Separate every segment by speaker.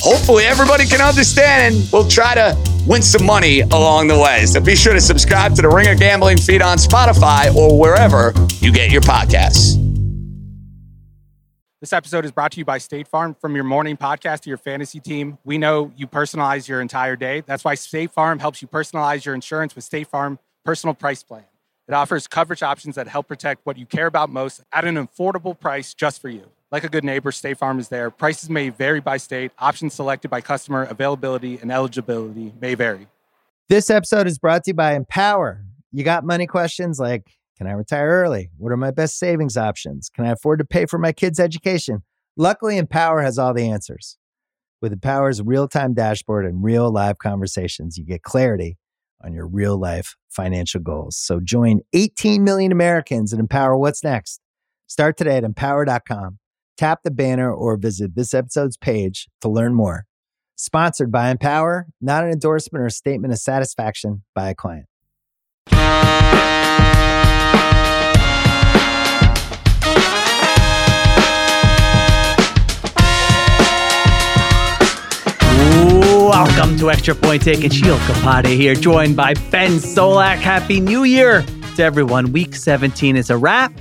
Speaker 1: hopefully everybody can understand and we'll try to win some money along the way. So be sure to subscribe to the Ringer Gambling feed on Spotify or wherever you get your podcasts.
Speaker 2: This episode is brought to you by State Farm. From your morning podcast to your fantasy team, we know you personalize your entire day. That's why State Farm helps you personalize your insurance with State Farm Personal Price Plan. It offers coverage options that help protect what you care about most at an affordable price just for you. Like a good neighbor, State Farm is there. Prices may vary by state. Options selected by customer. Availability and eligibility may vary.
Speaker 3: This episode is brought to you by Empower. You got money questions like Can I retire early? What are my best savings options? Can I afford to pay for my kids' education? Luckily, Empower has all the answers. With Empower's real time dashboard and real live conversations, you get clarity on your real life financial goals. So join 18 million Americans and empower what's next. Start today at empower.com. Tap the banner or visit this episode's page to learn more. Sponsored by Empower, not an endorsement or statement of satisfaction by a client.
Speaker 4: Welcome to Extra Point Take Sheil Kapadia here, joined by Ben Solak. Happy New Year to everyone. Week 17 is a wrap.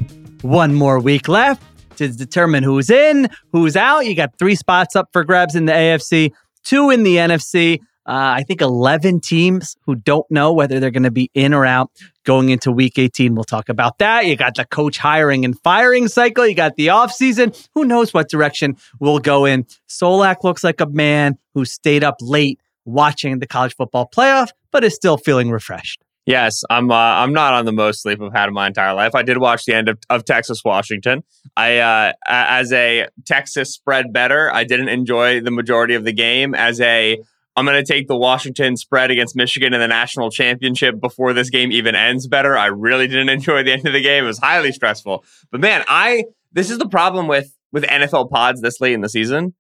Speaker 4: One more week left to determine who's in, who's out. You got three spots up for grabs in the AFC, two in the NFC. Uh, I think 11 teams who don't know whether they're going to be in or out going into week 18. We'll talk about that. You got the coach hiring and firing cycle. You got the offseason. Who knows what direction we'll go in? Solak looks like a man who stayed up late watching the college football playoff, but is still feeling refreshed.
Speaker 5: Yes, I'm. Uh, I'm not on the most sleep I've had in my entire life. I did watch the end of, of Texas Washington. I, uh, as a Texas spread bettor, I didn't enjoy the majority of the game. As a, I'm going to take the Washington spread against Michigan in the national championship before this game even ends. Better. I really didn't enjoy the end of the game. It was highly stressful. But man, I. This is the problem with with NFL pods this late in the season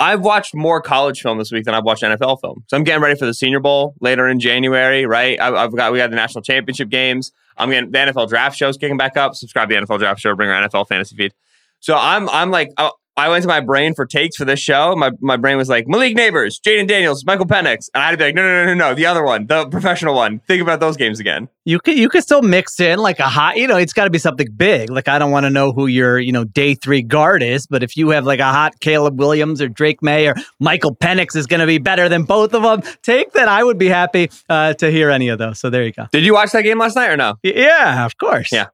Speaker 5: I've watched more college film this week than I've watched NFL film. So I'm getting ready for the Senior Bowl later in January, right? I, have got we got the national championship games. I'm getting the NFL draft shows kicking back up. Subscribe to the NFL draft show, bring our NFL fantasy feed. So I'm I'm like uh, I went to my brain for takes for this show. My, my brain was like Malik Nabers, Jayden Daniels, Michael Penix, and I'd be like, no, no, no, no, no, the other one, the professional one. Think about those games again.
Speaker 4: You could you could still mix in like a hot, you know, it's got to be something big. Like I don't want to know who your you know day three guard is, but if you have like a hot Caleb Williams or Drake Maye or Michael Penix is going to be better than both of them, take that. I would be happy uh, to hear any of those. So there you go.
Speaker 5: Did you watch that game last night or no?
Speaker 4: Yeah, of course.
Speaker 5: Yeah.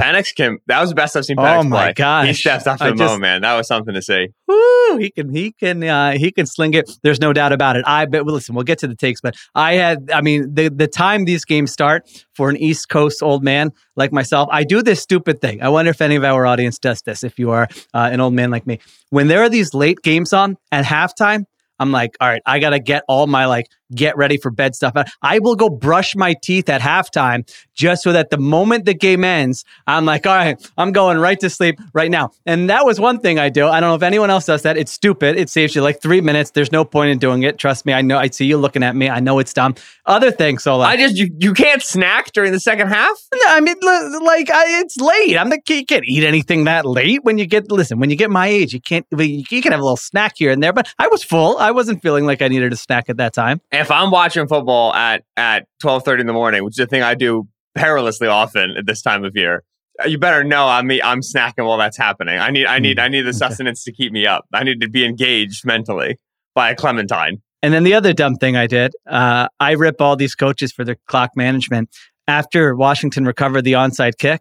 Speaker 5: Penix can. That was the best I've seen. Penix
Speaker 4: oh my
Speaker 5: play.
Speaker 4: god!
Speaker 5: He stepped up to the moment, man. That was something to see.
Speaker 4: Woo! He can. He can. Uh, he can sling it. There's no doubt about it. I bet. Well, listen, we'll get to the takes, but I had. I mean, the the time these games start for an East Coast old man like myself, I do this stupid thing. I wonder if any of our audience does this. If you are uh, an old man like me, when there are these late games on at halftime, I'm like, all right, I got to get all my like get ready for bed stuff. I will go brush my teeth at halftime just so that the moment the game ends, I'm like, all right, I'm going right to sleep right now. And that was one thing I do. I don't know if anyone else does that. It's stupid. It saves you like three minutes. There's no point in doing it. Trust me. I know. I see you looking at me. I know it's dumb. Other things. So like,
Speaker 5: I just, you, you can't snack during the second half.
Speaker 4: No, I mean, like I, it's late. I'm the kid. you can't eat anything that late when you get, listen, when you get my age, you can't, you can have a little snack here and there, but I was full. I wasn't feeling like I needed a snack at that time.
Speaker 5: And if I'm watching football at at twelve thirty in the morning, which is a thing I do perilously often at this time of year, uh, you better know I'm. I'm snacking while that's happening. I need I need I need the sustenance to keep me up. I need to be engaged mentally by a clementine.
Speaker 4: And then the other dumb thing I did, uh, I rip all these coaches for their clock management. After Washington recovered the onside kick,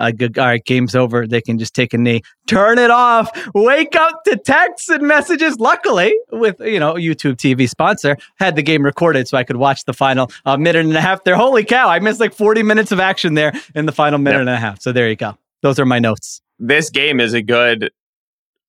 Speaker 4: uh, good, all right, game's over. They can just take a knee, turn it off, wake up to texts and messages. Luckily, with you know YouTube TV sponsor, had the game recorded so I could watch the final uh, minute and a half. There, holy cow! I missed like forty minutes of action there in the final minute yep. and a half. So there you go. Those are my notes.
Speaker 5: This game is a good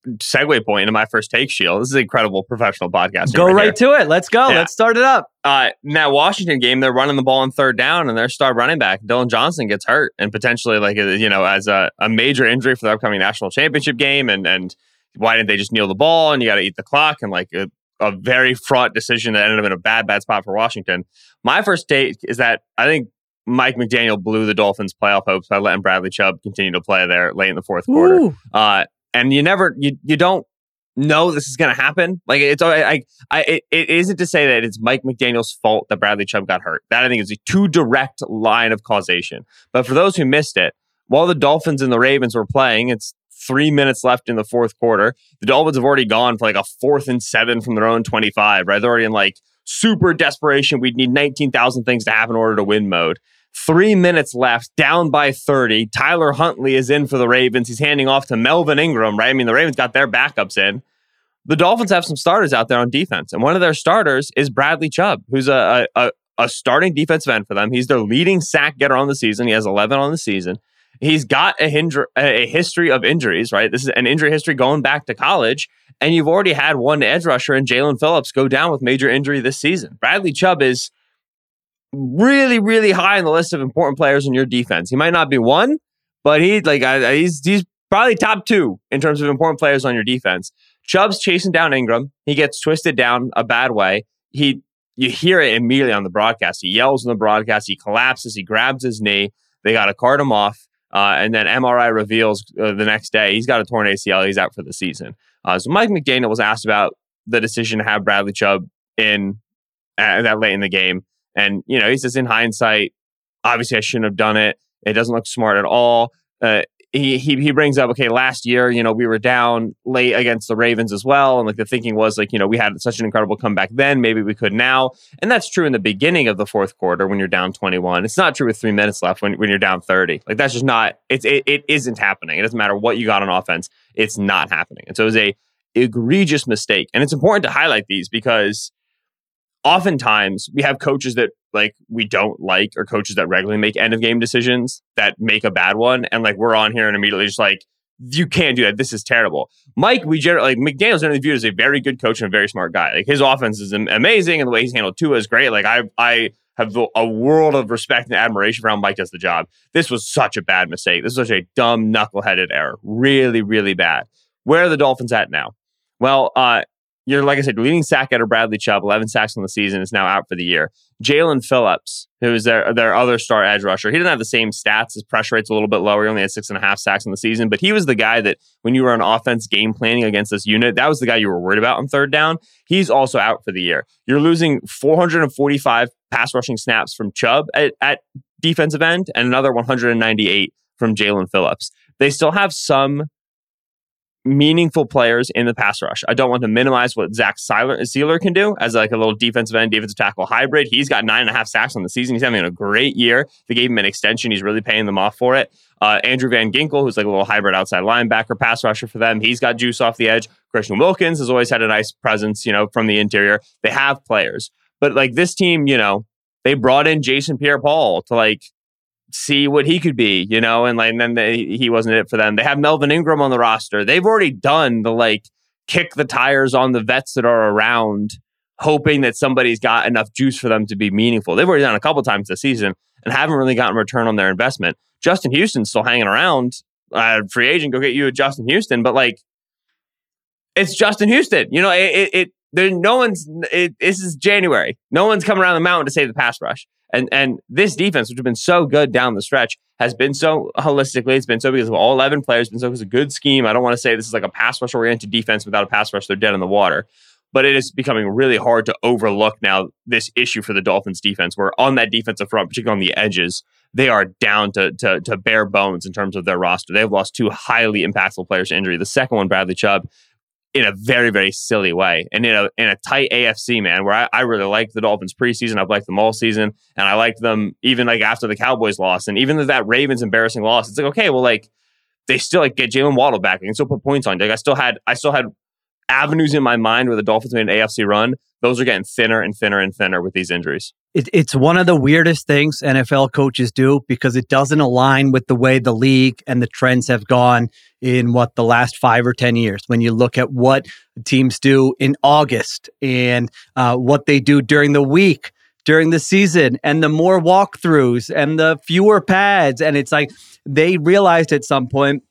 Speaker 5: segue point into my first take, Sheil. This is incredible professional podcast.
Speaker 4: Go right, to it. Let's go. Yeah. Let's start it up.
Speaker 5: Uh, in that Washington game, they're running the ball on third down, and their star running back Dillon Johnson gets hurt, and potentially like a, you know as a, a major injury for the upcoming national championship game. And and why didn't they just kneel the ball? And you got to eat the clock, and like a, a very fraught decision that ended up in a bad bad spot for Washington. My first take is that I think Mike McDaniel blew the Dolphins' playoff hopes by letting Bradley Chubb continue to play there late in the fourth quarter. Uh, and you never, you you don't know this is going to happen. Like it's, I, I, it, it isn't to say that it's Mike McDaniel's fault that Bradley Chubb got hurt. That I think is a too direct line of causation. But for those who missed it, while the Dolphins and the Ravens were playing, it's three minutes left in the fourth quarter. The Dolphins have already gone for like a fourth and seven from their own 25, right? They're already in like super desperation. We'd need 19,000 things to happen in order to win mode. Three minutes left, down by 30. Tyler Huntley is in for the Ravens. He's handing off to Melvin Ingram, right? I mean, the Ravens got their backups in. The Dolphins have some starters out there on defense, and one of their starters is Bradley Chubb, who's a, a, a starting defensive end for them. He's their leading sack getter on the season. He has 11 on the season. He's got a, a history of injuries, right? This is an injury history going back to college. And you've already had one edge rusher and Jaelan Phillips go down with major injury this season. Bradley Chubb is really, really high on the list of important players in your defense. He might not be one, but he like he's he's probably top two in terms of important players on your defense. Chubb's chasing down Ingram. He gets twisted down a bad way. He you hear it immediately on the broadcast. He yells on the broadcast. He collapses. He grabs his knee. They got to cart him off. Uh, and then MRI reveals uh, the next day he's got a torn ACL. He's out for the season. Uh, so Mike McDaniel was asked about the decision to have Bradley Chubb in uh, that late in the game. And, you know, he says in hindsight, obviously I shouldn't have done it. It doesn't look smart at all. Uh, he, he he brings up, okay, last year, you know, we were down late against the Ravens as well. And like the thinking was like, you know, we had such an incredible comeback then, maybe we could now. And that's true in the beginning of the fourth quarter when you're down 21. It's not true with three minutes left when, when you're down 30. Like that's just not, it's, it, it isn't happening. It doesn't matter what you got on offense. It's not happening. And so it was a egregious mistake. And it's important to highlight these because oftentimes we have coaches that like we don't like or coaches that regularly make end of game decisions that make a bad one and like we're on here and immediately just like you can't do that. This is terrible. Mike we generally like mcdaniel's generally viewed as a very good coach and a very smart guy. Like his offense is amazing and the way he's handled Tua is great. Like i i have a world of respect and admiration for how mike does the job. This was such a bad mistake. This was such a dumb knuckleheaded error. Really really bad. Where are the dolphins at now? Well, uh, you're like I said, leading sack getter Bradley Chubb, 11 sacks on the season, is now out for the year. Jaelan Phillips, who is their their other star edge rusher, he didn't have the same stats. His pressure rate's a little bit lower. He only had six and a half sacks on the season, but he was the guy that when you were on offense game planning against this unit, that was the guy you were worried about on third down. He's also out for the year. You're losing 445 pass rushing snaps from Chubb at, at defensive end and another 198 from Jaelan Phillips. They still have some meaningful players in the pass rush. I don't want to minimize what Zach Sieler can do as like a little defensive end, defensive tackle hybrid. He's got nine and a half sacks on the season. He's having a great year. They gave him an extension. He's really paying them off for it. Uh, Andrew Van Ginkel, who's like a little hybrid outside linebacker, pass rusher for them. He's got juice off the edge. Christian Wilkins has always had a nice presence, you know, from the interior. They have players, but like this team, you know, they brought in Jason Pierre-Paul to like see what he could be, you know, and like and then they, he wasn't it for them. They have Melvin Ingram on the roster. They've already done the like kick the tires on the vets that are around, hoping that somebody's got enough juice for them to be meaningful. They've already done a couple times this season and haven't really gotten return on their investment. Justin Houston's still hanging around. Uh, free agent, go get you a Justin Houston, but like it's Justin Houston. You know, it, it, it there no one's it, this is January. No one's coming around the mountain to save the pass rush. And and this defense, which has been so good down the stretch, has been so holistically. It's been so because of all eleven players. Been so because a good scheme. I don't want to say this is like a pass rush oriented defense. Without a pass rush, they're dead in the water. But it is becoming really hard to overlook now this issue for the Dolphins defense, where on that defensive front, particularly on the edges, they are down to, to, to bare bones in terms of their roster. They've lost two highly impactful players to injury. The second one, Bradley Chubb, in a very, very silly way. And in a in a tight AFC, man, where I, I really liked the Dolphins preseason. I've liked them all season. And I liked them even like after the Cowboys lost. And even though that Ravens embarrassing loss, it's like, okay, well, like they still like get Jaylen Waddle back. They can still put points on. Like I still had I still had avenues in my mind where the Dolphins made an AFC run. Those are getting thinner and thinner and thinner with these injuries.
Speaker 4: It, it's one of the weirdest things NFL coaches do because it doesn't align with the way the league and the trends have gone in what the last five or 10 years. When you look at what teams do in August and uh, what they do during the week, during the season, and the more walkthroughs and the fewer pads. And it's like they realized at some point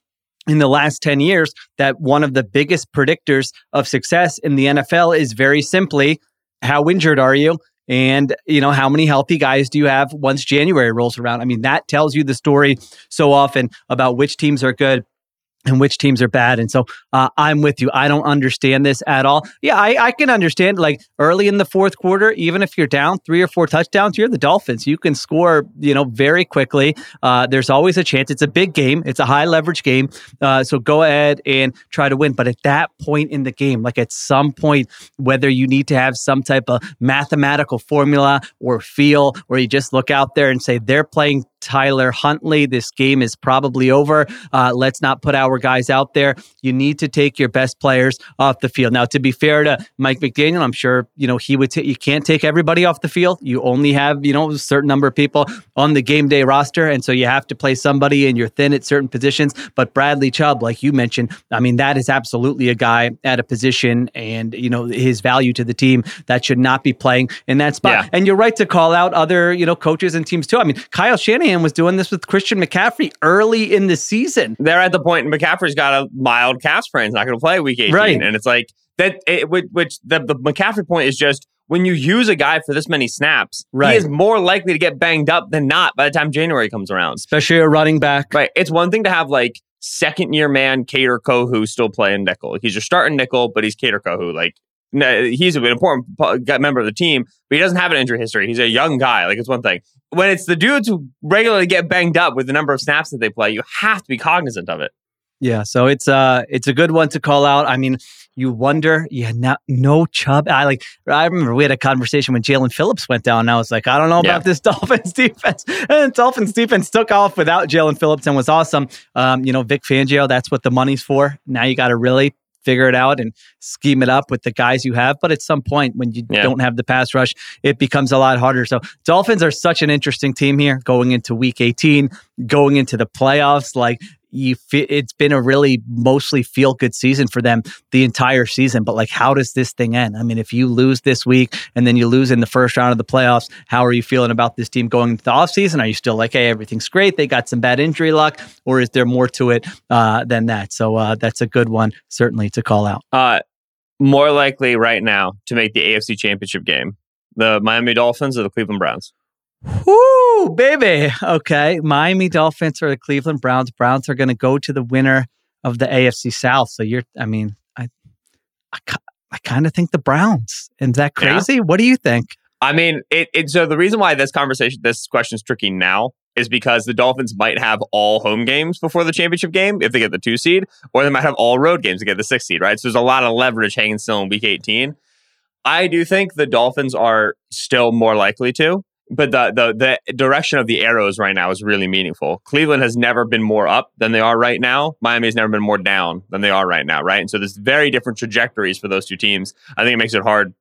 Speaker 4: in the last 10 years that one of the biggest predictors of success in the NFL is very simply how injured are you? and you know how many healthy guys do you have once January rolls around? I mean that tells you the story so often about which teams are good and which teams are bad. And so uh, I'm with you. I don't understand this at all. Yeah, I, I, can understand like early in the fourth quarter, even if you're down three or four touchdowns, you're the Dolphins. You can score, you know, very quickly. Uh, there's always a chance. It's a big game. It's a high leverage game. Uh, so go ahead and try to win. But at that point in the game, like at some point, whether you need to have some type of mathematical formula or feel, or you just look out there and say they're playing Tyler Huntley. This game is probably over. Uh, let's not put our guys out there. You need to take your best players off the field. Now, to be fair to Mike McDaniel, I'm sure you know he would. T- you can't take everybody off the field. You only have you know a certain number of people on the game day roster, and so you have to play somebody, and you're thin at certain positions. But Bradley Chubb, like you mentioned, I mean that is absolutely a guy at a position, and you know his value to the team that should not be playing in that spot. Yeah. And you're right to call out other you know coaches and teams too. I mean Kyle Shanahan Was doing this with Christian McCaffrey early in the season.
Speaker 5: They're at the point, and McCaffrey's got a mild calf sprain. He's not going to play week 18. Right. And it's like that, it, which, which the, the McCaffrey point is just when you use a guy for this many snaps, right. he is more likely to get banged up than not by the time January comes around.
Speaker 4: Especially a running back.
Speaker 5: Right. It's one thing to have like second year man Kader Kohou still playing nickel. He's your starting nickel, but he's Kader Kohou. Like he's an important member of the team, but he doesn't have an injury history. He's a young guy. Like it's one thing. When it's the dudes who regularly get banged up with the number of snaps that they play, you have to be cognizant of it.
Speaker 4: Yeah, so it's uh it's a good one to call out. I mean, you wonder, yeah, no, no Chubb. I like. I remember we had a conversation when Jaelan Phillips went down, and I was like, I don't know yeah. about this Dolphins defense. And Dolphins defense took off without Jaelan Phillips and was awesome. Um, you know, Vic Fangio, that's what the money's for. Now you got to really figure it out and scheme it up with the guys you have. But at some point, when you yeah. don't have the pass rush, it becomes a lot harder. So Dolphins are such an interesting team here going into week 18, going into the playoffs. Like you it's been a really mostly feel good season for them the entire season but like how does this thing end? I mean if you lose this week and then you lose in the first round of the playoffs how are you feeling about this team going into the offseason? Are you still like hey everything's great. They got some bad injury luck or is there more to it uh, than that? So uh, that's a good one certainly to call out.
Speaker 5: Uh, more likely right now to make the afc championship game the miami dolphins or the cleveland browns
Speaker 4: Whoo, baby. Okay. Miami Dolphins or the Cleveland Browns. Browns are going to go to the winner of the AFC South. So you're, I mean, I, I, I kind of think the Browns. Is that crazy? Yeah. What do you think?
Speaker 5: I mean, it, it, so the reason why this conversation, this question is tricky now is because the Dolphins might have all home games before the championship game if they get the two seed, or they might have all road games to get the six seed, right? So there's a lot of leverage hanging still in week 18. I do think the Dolphins are still more likely to but the, the the direction of the arrows right now is really meaningful. Cleveland has never been more up than they are right now. Miami has never been more down than they are right now, right? And so there's very different trajectories for those two teams. I think it makes it hard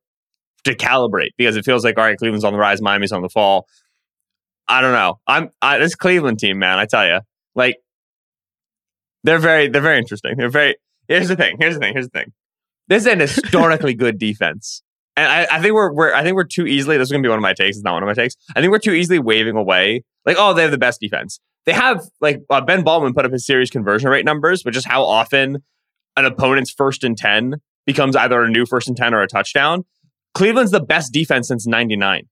Speaker 5: to calibrate because it feels like all right, Cleveland's on the rise, Miami's on the fall. I don't know. I'm I, this Cleveland team, man. I tell you, like they're very they're very interesting. They're very. Here's the thing. Here's the thing. Here's the thing. This is an historically good defense. And I, I, think we're, we're I think we're too easily. This is gonna be one of my takes. It's not one of my takes. I think we're too easily waving away like, oh, they have the best defense. They have like uh, Ben Baldwin put up his series conversion rate numbers, which is how often an opponent's first and ten becomes either a new first and ten or a touchdown. Cleveland's the best defense since '99.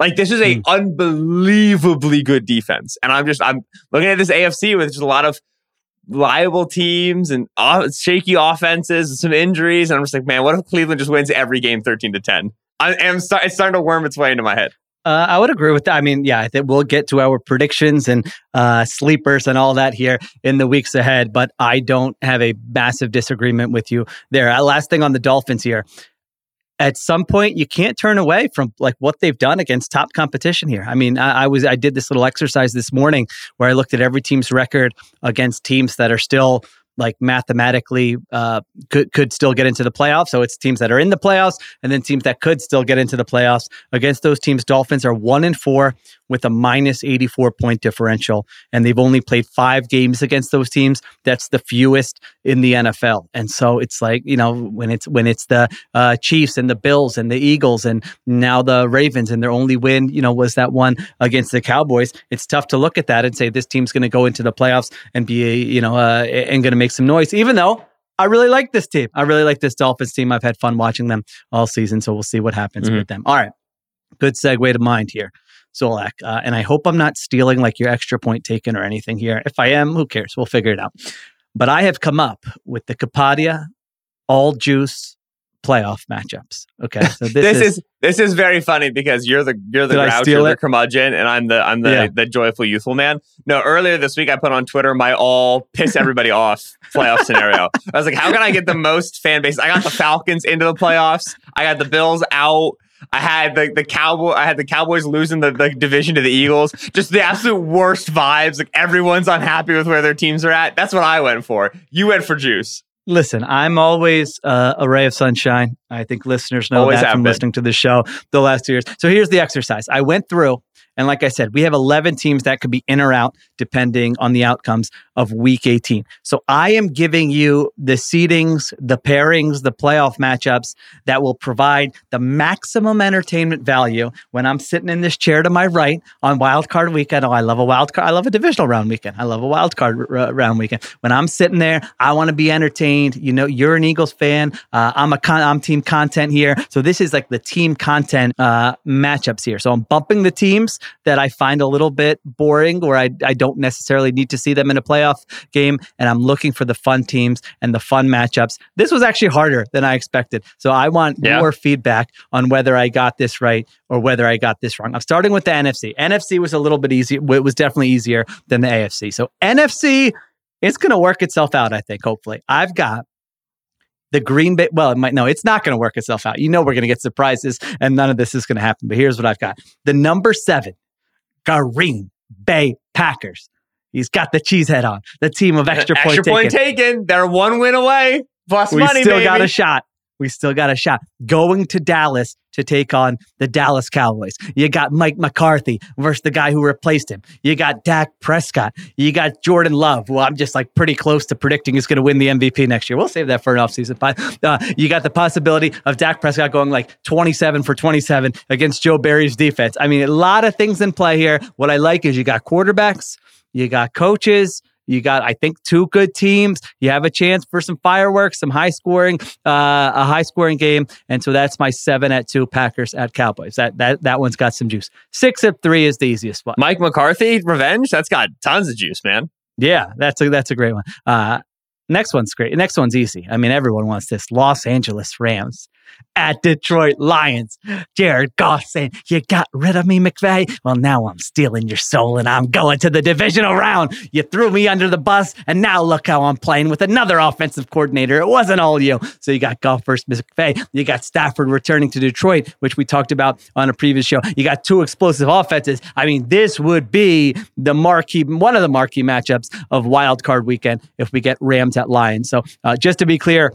Speaker 5: Like this is a mm. unbelievably good defense, and I'm just I'm looking at this AFC with just a lot of liable teams and shaky offenses and some injuries. And I'm just like, man, what if Cleveland just wins every game 13 to 10? I, am start, it's starting to worm its way into my head.
Speaker 4: Uh, I would agree with that. I mean, yeah, I think we'll get to our predictions and uh, sleepers and all that here in the weeks ahead, but I don't have a massive disagreement with you there. Uh, last thing on the Dolphins here at some point you can't turn away from like what they've done against top competition here. I mean, I, I, was I did this little exercise this morning where I looked at every team's record against teams that are still like mathematically uh, could could still get into the playoffs. So it's teams that are in the playoffs and then teams that could still get into the playoffs. Against those teams, Dolphins are one and four with a minus 84 point differential, and they've only played five games against those teams. That's the fewest in the NFL. And so it's like you know when it's when it's the uh, Chiefs and the Bills and the Eagles and now the Ravens and their only win you know was that one against the Cowboys. It's tough to look at that and say this team's going to go into the playoffs and be you know uh, and going to make some noise, even though. I really like this team. I really like this Dolphins team. I've had fun watching them all season, so we'll see what happens
Speaker 5: Mhm.
Speaker 4: with them. All right, good segue to mind here. Solak, uh, and I hope I'm not stealing like your extra point taken or anything here. If I am, who cares? We'll figure it out. But I have come up with the Kapadia all juice playoff matchups. Okay, so this,
Speaker 5: This,
Speaker 4: is,
Speaker 5: is, this is very funny because you're the you're the grouch, you're the curmudgeon, and I'm the I'm the
Speaker 4: Yeah.
Speaker 5: the joyful youthful man. No, earlier this week I put on Twitter my all piss everybody off playoff scenario. I was like, how can I get the most fan base? I got the Falcons into the playoffs. I got the Bills out. I had the the cowboy. I had the Cowboys losing the, the division to the Eagles. Just the absolute worst vibes. Like everyone's unhappy with where their teams are at. That's what I went for. You went for juice.
Speaker 4: Listen, I'm always uh, a ray of sunshine. I think listeners know
Speaker 5: Always
Speaker 4: that from
Speaker 5: been.
Speaker 4: listening to the show the last two years. So here's the exercise. I went through, and like I said, we have 11 teams that could be in or out depending on the outcomes of Week 18. So I am giving you the seedings, the pairings, the playoff matchups that will provide the maximum entertainment value when I'm sitting in this chair to my right on Wild Card Weekend. Oh, I love a wild card. I love a divisional round weekend. I love a wild card r- round weekend. When I'm sitting there, I want to be entertained. You know, you're an Eagles fan. Uh, I'm a con- I'm team content here. So this is like the team content uh, matchups here. So I'm bumping the teams that I find a little bit boring or I, I don't necessarily need to see them in a playoff game. And I'm looking for the fun teams and the fun matchups. This was actually harder than I expected. So I want
Speaker 5: Yeah.
Speaker 4: your feedback on whether I got this right or whether I got this wrong. I'm starting with the NFC. NFC was a little bit easier. It was definitely easier than the AFC. So NFC, it's going to work itself out, I think, hopefully. I've got the Green Bay. Well, it might no, it's not going to work itself out. You know, we're going to get surprises and none of this is going to happen. But here's what I've got the number seven Green Bay Packers. He's got the cheese head on, the team of extra,
Speaker 5: Extra point
Speaker 4: taken.
Speaker 5: taken. They're one win away. Plus
Speaker 4: We
Speaker 5: money,
Speaker 4: still
Speaker 5: baby.
Speaker 4: got a shot. We still got a shot going to Dallas to take on the Dallas Cowboys. You got Mike McCarthy versus the guy who replaced him. You got Dak Prescott. You got Jordan Love, who I'm just like pretty close to predicting is going to win the MVP next year. We'll save that for an offseason pod. Uh, you got the possibility of Dak Prescott going like 27 for 27 against Joe Barry's defense. I mean, a lot of things in play here. What I like is you got quarterbacks, you got coaches, you got, I think, two good teams. You have a chance for some fireworks, some high scoring, uh, a high scoring game, and so that's my seven at two Packers at Cowboys. That that that one's got some juice. Six at three is the easiest one.
Speaker 5: Mike McCarthy, revenge. That's got tons of juice, man.
Speaker 4: Yeah, that's a that's a great one. Uh, next one's great. Next one's easy. I mean, everyone wants this. Los Angeles Rams at Detroit Lions. Jared Goff saying, "You got rid of me, McVay. Well, now I'm stealing your soul, and I'm going to the divisional round. You threw me under the bus, and now look how I'm playing with another offensive coordinator. It wasn't all you. So you got Goff versus McVay. You got Stafford returning to Detroit, which we talked about on a previous show. You got two explosive offenses. I mean, this would be the marquee, one of the marquee matchups of Wild Card Weekend if we get Rams at Lions. So uh, just to be clear,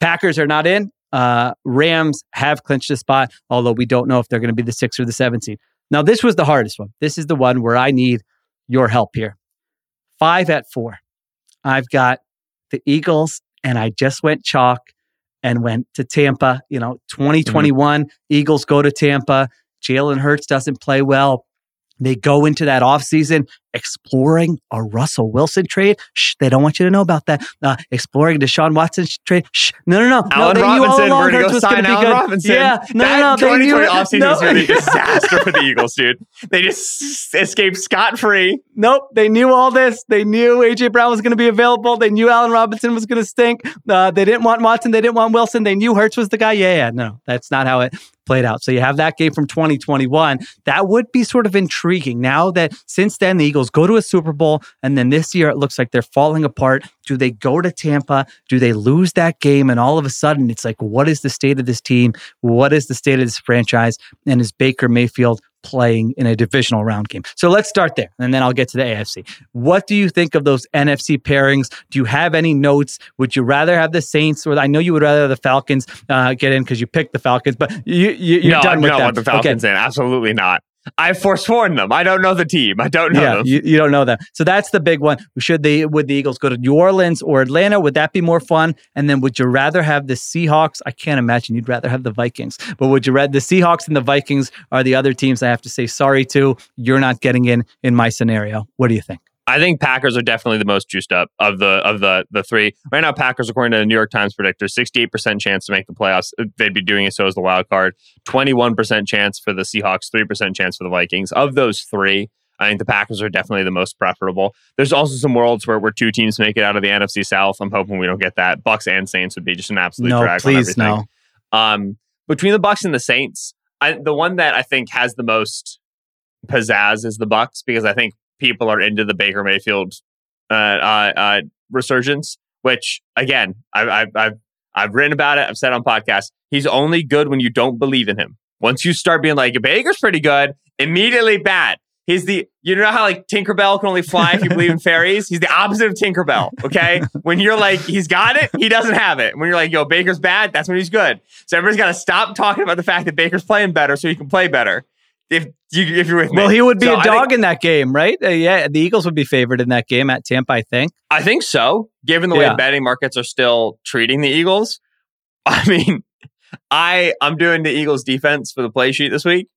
Speaker 4: Packers are not in. Uh, Rams have clinched a spot, although we don't know if they're going to be the six or the seven seed. Now, this was the hardest one. This is the one where I need your help here. Five at four. I've got the Eagles, and I just went chalk and went to Tampa. You know, 2021, Eagles go to Tampa. Jalen Hurts doesn't play well. They go into that offseason exploring a Russell Wilson trade. Shh, they don't want you to know about that. Uh, exploring Deshaun Watson trade. Shh, no, no, no.
Speaker 5: Alan
Speaker 4: no,
Speaker 5: Robinson, we're going to go sign
Speaker 4: good.
Speaker 5: Robinson.
Speaker 4: Yeah, no,
Speaker 5: that
Speaker 4: no, no.
Speaker 5: 2020
Speaker 4: knew,
Speaker 5: offseason
Speaker 4: no.
Speaker 5: is going to be a disaster for the Eagles, dude. They just escaped scot free.
Speaker 4: Nope, they knew all this. They knew AJ Brown was going to be available. They knew Allen Robinson was going to stink. Uh, they didn't want Watson. They didn't want Wilson. They knew Hurts was the guy. Yeah, yeah, no, that's not how it played out. So you have that game from 2021. That would be sort of intriguing. Now that since then the Eagles go to a Super Bowl, and then this year it looks like they're falling apart. Do they go to Tampa? Do they lose that game? And all of a sudden it's like, what is the state of this team? What is the state of this franchise? And is Baker Mayfield playing in a divisional round game. So let's start there and then I'll get to the AFC. What do you think of those NFC pairings? Do you have any notes? Would you rather have the Saints or I know you would rather the Falcons uh, get in because you picked the Falcons, but you, you, you're
Speaker 5: no,
Speaker 4: done
Speaker 5: I
Speaker 4: with
Speaker 5: don't
Speaker 4: them.
Speaker 5: want the Falcons
Speaker 4: okay.
Speaker 5: in. Absolutely not. I forsworn them. I don't know the team. I don't know
Speaker 4: yeah,
Speaker 5: them.
Speaker 4: You, you don't know them. So that's the big one. Should they would the Eagles go to New Orleans or Atlanta? Would that be more fun? And then would you rather have the Seahawks? I can't imagine you'd rather have the Vikings. But would you rather the Seahawks and the Vikings are the other teams I have to say sorry to? You're not getting in in my scenario. What do you think?
Speaker 5: I think Packers are definitely the most juiced up of the of the the three. Right now, Packers, according to the New York Times predictor, sixty eight percent chance to make the playoffs. They'd be doing it so as the wild card. Twenty one percent chance for the Seahawks. Three percent chance for the Vikings. Of those three, I think the Packers are definitely the most preferable. There's also some worlds where, where two teams make it out of the NFC South. I'm hoping we don't get that. Bucs and Saints would be just an absolute
Speaker 4: no,
Speaker 5: drag
Speaker 4: please
Speaker 5: on everything.
Speaker 4: no.
Speaker 5: Um, between the Bucs and the Saints, I, the one that I think has the most pizzazz is the Bucs because I think people are into the Baker Mayfield uh, uh, uh, resurgence. Which again, I've, I've I've I've written about it. I've said on podcasts. He's only good when you don't believe in him. Once you start being like Baker's pretty good, immediately bad. He's the you know how like Tinkerbell can only fly if you believe in fairies. He's the opposite of Tinkerbell. Okay, when you're like he's got it, he doesn't have it. When you're like yo Baker's bad, that's when he's good. So everybody's got to stop talking about the fact that Baker's playing better so he can play better. If you if you're with me,
Speaker 4: Well, he would be
Speaker 5: So
Speaker 4: a dog
Speaker 5: think-
Speaker 4: in that game, right? Uh, yeah, the Eagles would be favored in that game at Tampa, I think.
Speaker 5: I think so. Given the way betting markets are still treating the Eagles, I mean, I I'm doing the Eagles defense for the play sheet this week.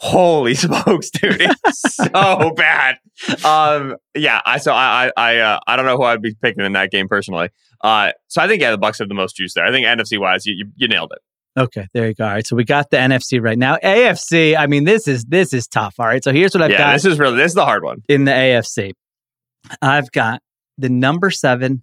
Speaker 5: Holy smokes, dude! It's so bad. Um, yeah, I so I I I, uh, I don't know who I'd be picking in that game personally. Uh, so I think yeah, the Bucs have the most juice there. I think NFC wise, you, you you nailed it.
Speaker 4: Okay, there you go. All right, so we got the NFC right now. AFC, I mean, this is this is tough. All right, so here's what I've
Speaker 5: yeah,
Speaker 4: got
Speaker 5: this is really this is the hard one.
Speaker 4: in the AFC. I've got the number seven.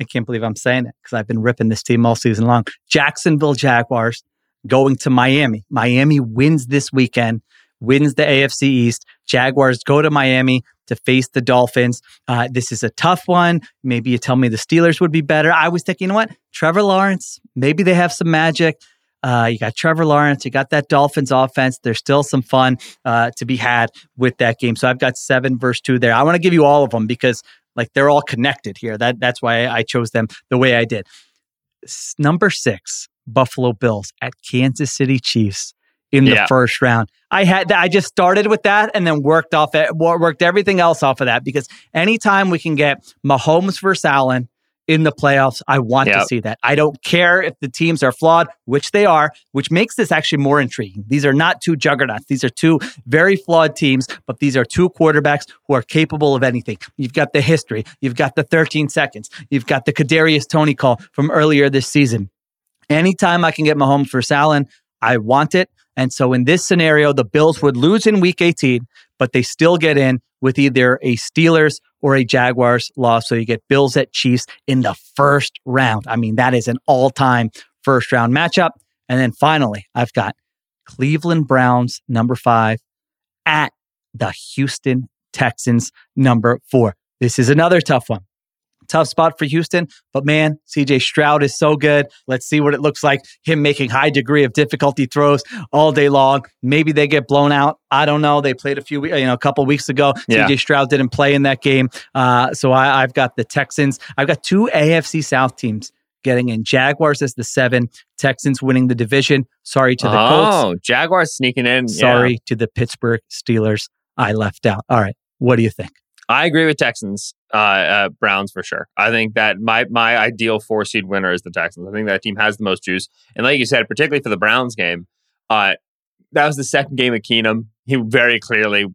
Speaker 4: I can't believe I'm saying it because I've been ripping this team all season long. Jacksonville Jaguars going to Miami. Miami wins this weekend, wins the AFC East. Jaguars go to Miami to face the Dolphins. Uh, this is a tough one. Maybe you tell me the Steelers would be better. I was thinking, you know what? Trevor Lawrence, maybe they have some magic. Uh, you got Trevor Lawrence, you got that Dolphins offense. There's still some fun uh, to be had with that game. So I've got seven verse two there. I want to give you all of them because like they're all connected here. That that's why I chose them the way I did. Number six, Buffalo Bills at Kansas City Chiefs in the
Speaker 5: Yeah.
Speaker 4: first round. I had I just started with that and then worked off it, worked everything else off of that because anytime we can get Mahomes versus Allen in the playoffs, I want to see that. I don't care if the teams are flawed, which they are, which makes this actually more intriguing. These are not two juggernauts. These are two very flawed teams, but these are two quarterbacks who are capable of anything. You've got the history, you've got the 13 seconds, you've got the Kadarius Toney call from earlier this season. Anytime I can get Mahomes versus Allen, I want it. And so in this scenario, the Bills would lose in week 18, but they still get in with either a Steelers or a Jaguars loss. So you get Bills at Chiefs in the first round. I mean, that is an all time first round matchup. And then finally, I've got Cleveland Browns, number five, at the Houston Texans, number four. This is another tough one. Tough spot for Houston, but man, CJ Stroud is so good. Let's see what it looks like. Him making high degree of difficulty throws all day long. Maybe they get blown out. I don't know. They played a few, you know, a couple weeks ago.
Speaker 5: Yeah.
Speaker 4: CJ Stroud didn't play in that game, uh, so I, I've got the Texans. I've got two AFC South teams getting in. Jaguars as the seven, Texans winning the division. Sorry to the Colts.
Speaker 5: oh, Jaguars sneaking in. Yeah.
Speaker 4: Sorry to the Pittsburgh Steelers. I left out. All right, what do you think?
Speaker 5: I agree with Texans, uh, uh, Browns for sure. I think that my my ideal four seed winner is the Texans. I think that team has the most juice, and like you said, particularly for the Browns game, uh, that was the second game of Keenum. He very clearly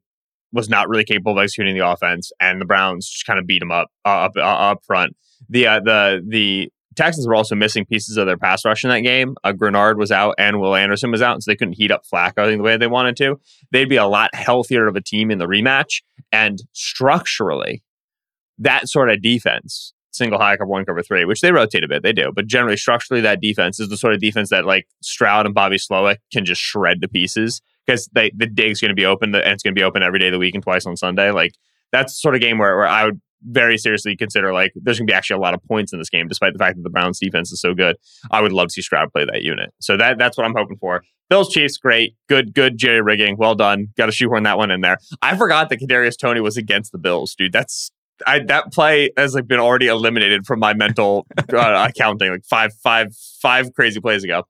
Speaker 5: was not really capable of executing the offense, and the Browns just kind of beat him up uh, up uh, up front. The uh, the the Texans were also missing pieces of their pass rush in that game. Uh, Greenard was out, and Will Anderson was out, so they couldn't heat up Flacco I think, the way they wanted to. They'd be a lot healthier of a team in the rematch. And structurally, that sort of defense, single high cover one, cover three, which they rotate a bit, they do, but generally structurally, that defense is the sort of defense that like Stroud and Bobby Slowik can just shred to pieces because the dig's going to be open and it's going to be open every day of the week and twice on Sunday. Like that's the sort of game where, where I would very seriously consider like there's going to be actually a lot of points in this game, despite the fact that the Browns defense is so good. I would love to see Stroud play that unit. So that that's what I'm hoping for. Bills Chiefs, great, good, good jerry rigging, well done. Got to shoehorn that one in there. I forgot that Kadarius Toney was against the Bills, dude. That's I, that play has like been already eliminated from my mental uh, accounting, like five, five, five crazy plays ago.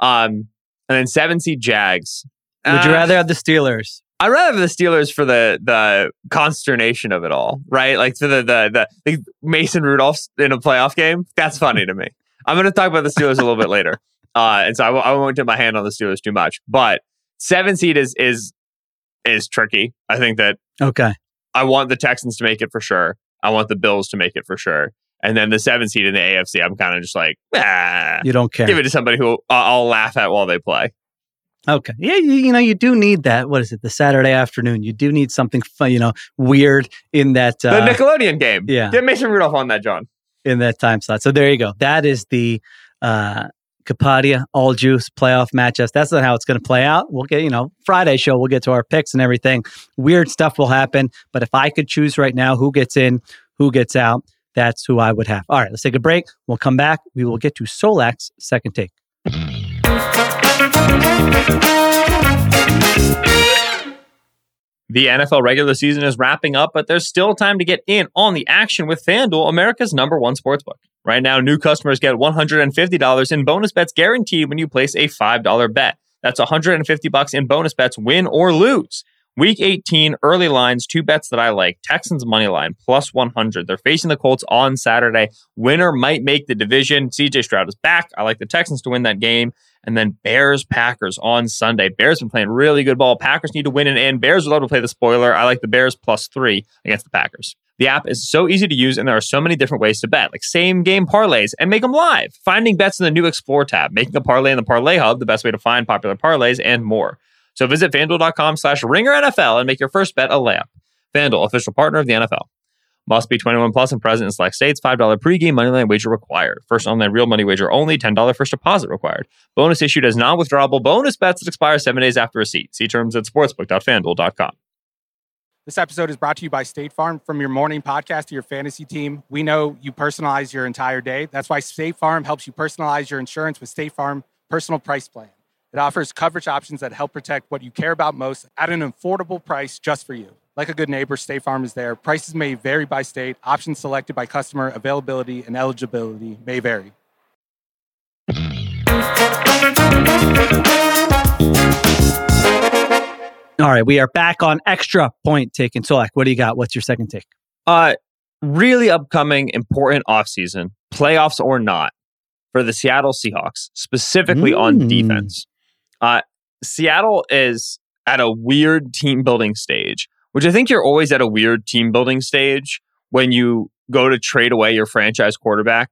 Speaker 5: Um, and then seven seed Jags.
Speaker 4: Would you
Speaker 5: Uh,
Speaker 4: rather have the Steelers?
Speaker 5: I'd rather have the Steelers for the the consternation of it all, right? Like for the the the, the Mason Rudolph in a playoff game. That's funny to me. I'm going to talk about the Steelers a little bit later, uh, and so I w- I won't tip my hand on the Steelers too much. But seven seed is is is tricky. I think that
Speaker 4: Okay.
Speaker 5: I want the Texans to make it for sure. I want the Bills to make it for sure. And then the seven seed in the AFC, I'm kind of just like, ah,
Speaker 4: You don't care.
Speaker 5: give it to somebody who I'll laugh at while they play.
Speaker 4: Okay. Yeah, you, you know, you do need that. What is it? The Saturday afternoon. You do need something fun, you know, weird in that
Speaker 5: The
Speaker 4: uh,
Speaker 5: Nickelodeon game.
Speaker 4: yeah.
Speaker 5: Get Mason Rudolph on that, John.
Speaker 4: in that time slot. So there you go. That is the uh Kapadia all juice playoff matchups. That's not how it's going to play out. We'll get, you know, Friday show, we'll get to our picks and everything. Weird stuff will happen. But if I could choose right now who gets in, who gets out, that's who I would have. All right, let's take a break. We'll come back. We will get to Solak's second take.
Speaker 5: The NFL regular season is wrapping up, but there's still time to get in on the action with FanDuel, America's number one sportsbook. Right now, new customers get $150 in bonus bets guaranteed when you place a $5 bet. That's 150 bucks in bonus bets, win or lose. Week 18, early lines, two bets that I like. Texans money line, plus 100. They're facing the Colts on Saturday. Winner might make the division. CJ Stroud is back. I like the Texans to win that game. And then Bears Packers on Sunday. Bears been playing really good ball. Packers need to win and end. Bears would love to play the spoiler. I like the Bears plus three against the Packers. The app is so easy to use, and there are so many different ways to bet, like same game parlays, and make them live. Finding bets in the new Explore tab, making a parlay in the Parlay Hub, the best way to find popular parlays, and more. So visit fanduel.com slash ringer NFL and make your first bet a layup. FanDuel, official partner of the NFL. Must be 21 plus and present in select states. $5 pregame moneyline wager required. First online real money wager only. $10 first deposit required. Bonus issued as non-withdrawable bonus bets that expire seven days after receipt. See terms at sportsbook.fanduel.com.
Speaker 2: This episode is brought to you by State Farm. From your morning podcast to your fantasy team, we know you personalize your entire day. That's why State Farm helps you personalize your insurance with State Farm Personal Price Plan. It offers coverage options that help protect what you care about most at an affordable price just for you. Like a good neighbor, State Farm is there. Prices may vary by state. Options selected by customer. Availability and eligibility may vary.
Speaker 4: All right, we are back on extra point taken. Solak, what do you got? What's your second take?
Speaker 5: Uh, really upcoming important offseason, playoffs or not, for the Seattle Seahawks, specifically on
Speaker 4: Mm.
Speaker 5: defense. Uh, Seattle is at a weird team building stage, which I think you're always at a weird team building stage when you go to trade away your franchise quarterback.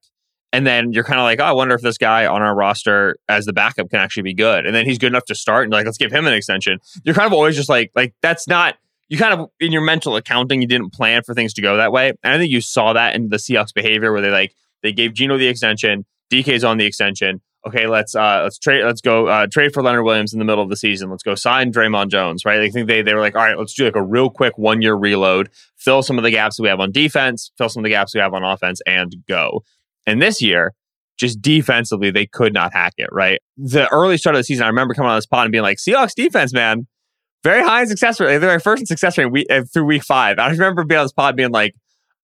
Speaker 5: And then you're kind of like, oh, I wonder if this guy on our roster as the backup can actually be good. And then he's good enough to start, and like, let's give him an extension. You're kind of always just like, like that's not you kind of in your mental accounting, you didn't plan for things to go that way. And I think you saw that in the Seahawks behavior where they like they gave Geno the extension, DK's on the extension. Okay, let's uh let's trade let's go uh trade for Leonard Williams in the middle of the season. Let's go sign Dre'Mont Jones, right? I think they they were like, all right, let's do like a real quick one year reload, fill some of the gaps that we have on defense, fill some of the gaps we have on offense, and go. And this year, just defensively, they could not hack it, right? The early start of the season, I remember coming on this pod and being like, Seahawks defense, man, very high in success rate. They're first in success rate week, uh, through week five. I remember being on this pod being like,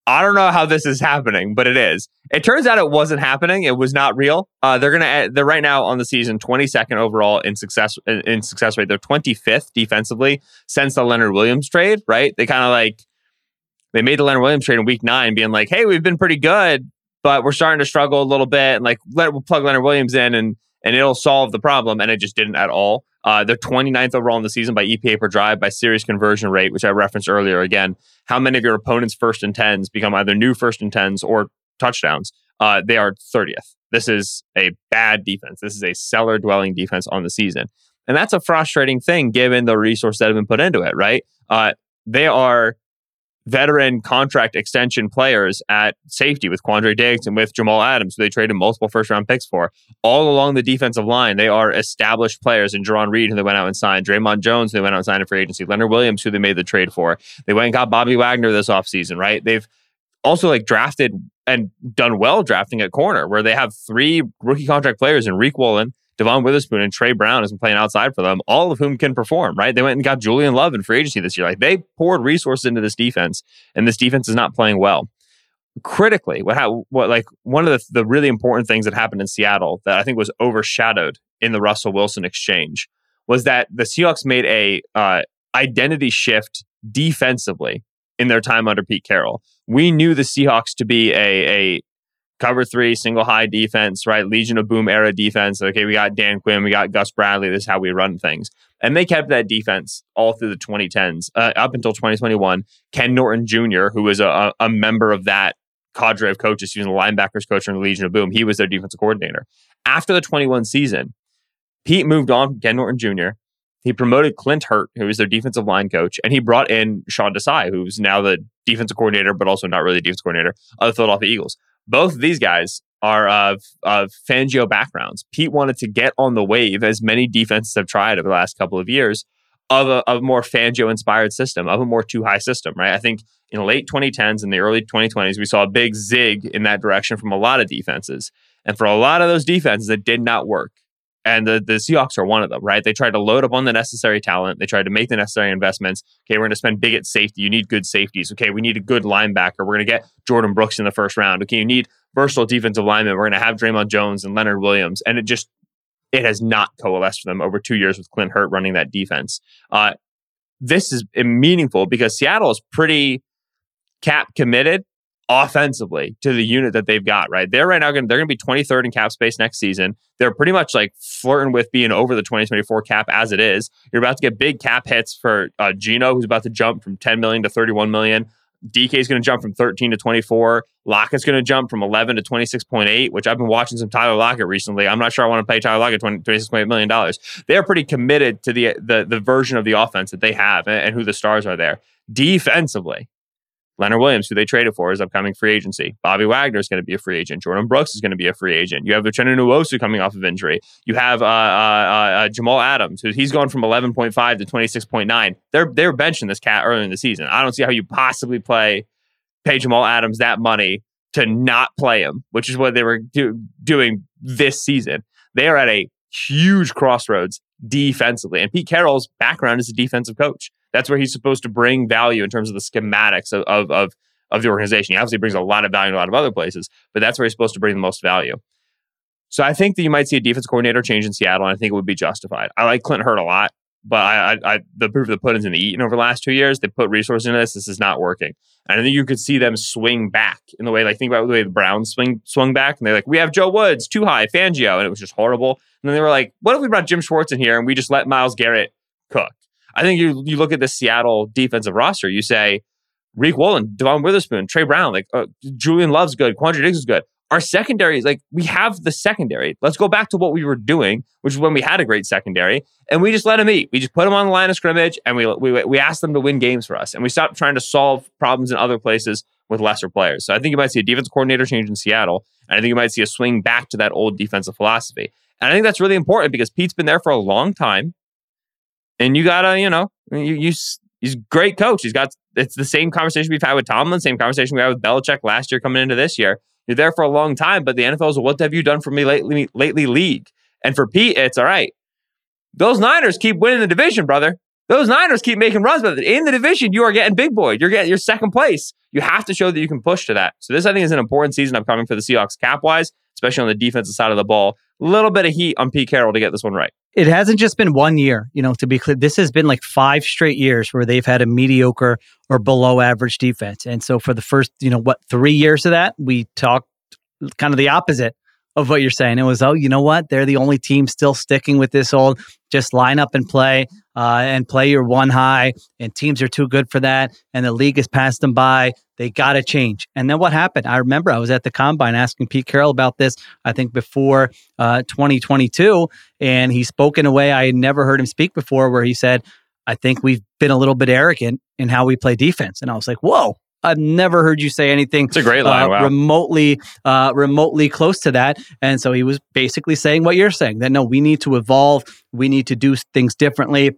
Speaker 5: I don't know how this is happening, but it is. It turns out it wasn't happening. It was not real. Uh, they're gonna they're right now on the season 22nd overall in success in, in success rate. They're 25th defensively since the Leonard Williams trade. Right? They kind of like they made the Leonard Williams trade in week nine, being like, "Hey, we've been pretty good, but we're starting to struggle a little bit." And like, let we'll plug Leonard Williams in, and and it'll solve the problem. And it just didn't at all. Uh, they're 29th overall in the season by EPA per drive by series conversion rate, which I referenced earlier. Again, how many of your opponent's first and tens become either new first and tens or touchdowns? Uh, they are 30th. This is a bad defense. This is a cellar dwelling defense on the season. And that's a frustrating thing given the resources that have been put into it, right? Uh, they are veteran contract extension players at safety with Quandre Diggs and with Jamal Adams, who they traded multiple first round picks for. All along the defensive line, they are established players. And Jarran Reed, who they went out and signed, Dre'Mont Jones, who they went out and signed in free agency, Leonard Williams, who they made the trade for. They went and got Bobby Wagner this offseason, right? They've also like drafted and done well drafting at corner, where they have three rookie contract players in Riq Woolen, Devon Witherspoon, and Tre Brown has been playing outside for them, all of whom can perform, right? They went and got Julian Love in free agency this year. Like they poured resources into this defense, and this defense is not playing well. Critically, what, what like one of the, the really important things that happened in Seattle that I think was overshadowed in the Russell Wilson exchange was that the Seahawks made a uh, identity shift defensively in their time under Pete Carroll. We knew the Seahawks to be a, a cover three, single high defense, right? Legion of Boom era defense. Okay, we got Dan Quinn, we got Gus Bradley. This is how we run things. And they kept that defense all through the 2010s, uh, up until 2021. Ken Norton Jr., who was a, a member of that cadre of coaches, he was the linebackers coach in the Legion of Boom. He was their defensive coordinator. After the 21 season, Pete moved on from Ken Norton Jr. He promoted Clint Hurtt, who was their defensive line coach, and he brought in Sean Desai, who's now the defensive coordinator, but also not really defensive coordinator of the Philadelphia Eagles. Both of these guys are of, of Fangio backgrounds. Pete wanted to get on the wave, as many defenses have tried over the last couple of years, of a, of a more Fangio inspired system, of a more two high system, right? I think in late 2010s and the early 2020s, we saw a big zig in that direction from a lot of defenses. And for a lot of those defenses, it did not work. And the, the Seahawks are one of them, right? They tried to load up on the necessary talent. They tried to make the necessary investments. Okay, we're going to spend big at safety. You need good safeties. Okay, we need a good linebacker. We're going to get Jordyn Brooks in the first round. Okay, you need versatile defensive linemen. We're going to have Dre'Mont Jones and Leonard Williams. And it just, it has not coalesced for them over two years with Clint Hurtt running that defense. Uh, this is meaningful because Seattle is pretty cap committed offensively to the unit that they've got, right? They're right now going they're going to be 23rd in cap space next season. They're pretty much like flirting with being over the 2024 cap as it is. You're about to get big cap hits for uh, Geno, who's about to jump from 10 million to 31 million. DK is going to jump from 13 to 24. Lockett's going to jump from 11 to 26.8, which I've been watching some Tyler Lockett recently. I'm not sure I want to pay Tyler Lockett 20, 26.8 million dollars. They're pretty committed to the, the the version of the offense that they have and, and who the stars are there. Defensively, Leonard Williams, who they traded for, is upcoming free agency. Bobby Wagner is going to be a free agent. Jordyn Brooks is going to be a free agent. You have Uchenna Nwosu coming off of injury. You have uh, uh, uh, Jamal Adams, who he's gone from 11.5 to 26.9. They're they're benching this cat early in the season. I don't see how you possibly play pay Jamal Adams that money to not play him, which is what they were do, doing this season. They are at a huge crossroads defensively, and Pete Carroll's background is a defensive coach that's where he's supposed to bring value in terms of the schematics of, of, of, of the organization. He obviously brings a lot of value in a lot of other places, but that's where he's supposed to bring the most value. So I think that you might see a defense coordinator change in Seattle, and I think it would be justified. I like Clint Hurtt a lot, but I, I, I the proof of the pudding's in the eating over the last two years. They put resources into this. This is not working. And I think you could see them swing back in the way, like, think about the way the Browns swing swung back, and they're like, we have Joe Woods, two high, Fangio, and it was just horrible. And then they were like, what if we brought Jim Schwartz in here and we just let Myles Garrett cook? I think you you look at the Seattle defensive roster, you say Riq Woolen, Devon Witherspoon, Tre Brown, like uh, Julian Love's good, Quandre Diggs is good. Our secondary is like we have the secondary. Let's go back to what we were doing, which is when we had a great secondary, and we just let them eat. We just put them on the line of scrimmage, and we we we asked them to win games for us, and we stopped trying to solve problems in other places with lesser players. So I think you might see a defensive coordinator change in Seattle, and I think you might see a swing back to that old defensive philosophy. And I think that's really important because Pete's been there for a long time and you gotta, you know, you, you he's great coach. He's got it's the same conversation we've had with Tomlin, same conversation we had with Belichick last year coming into this year. You're there for a long time, but the NFL is what have you done for me lately, lately league? And for Pete, it's all right. Those Niners keep winning the division, brother. Those Niners keep making runs, but in the division, you are getting big boy. You're getting your second place. You have to show that you can push to that. So this, I think, is an important season upcoming for the Seahawks cap wise, especially on the defensive side of the ball. A little bit of heat on Pete Carroll to get this one right
Speaker 4: it hasn't just been one year, you know, to be clear. This has been like five straight years where they've had a mediocre or below average defense. And so for the first, you know, what, three years of that, we talked kind of the opposite of what you're saying. It was, oh, you know what? They're the only team still sticking with this old just line up and play uh, and play your one high, and teams are too good for that. And the league has passed them by. They got to change. And then what happened? I remember I was at the combine asking Pete Carroll about this, I think before uh, 2022. And he spoke in a way I had never heard him speak before, where he said, I think we've been a little bit arrogant in how we play defense. And I was like, whoa, I've never heard you say anything.
Speaker 5: It's a great line. Uh, wow.
Speaker 4: Remotely, uh, remotely close to that. And so he was basically saying what you're saying that no, we need to evolve. We need to do things differently.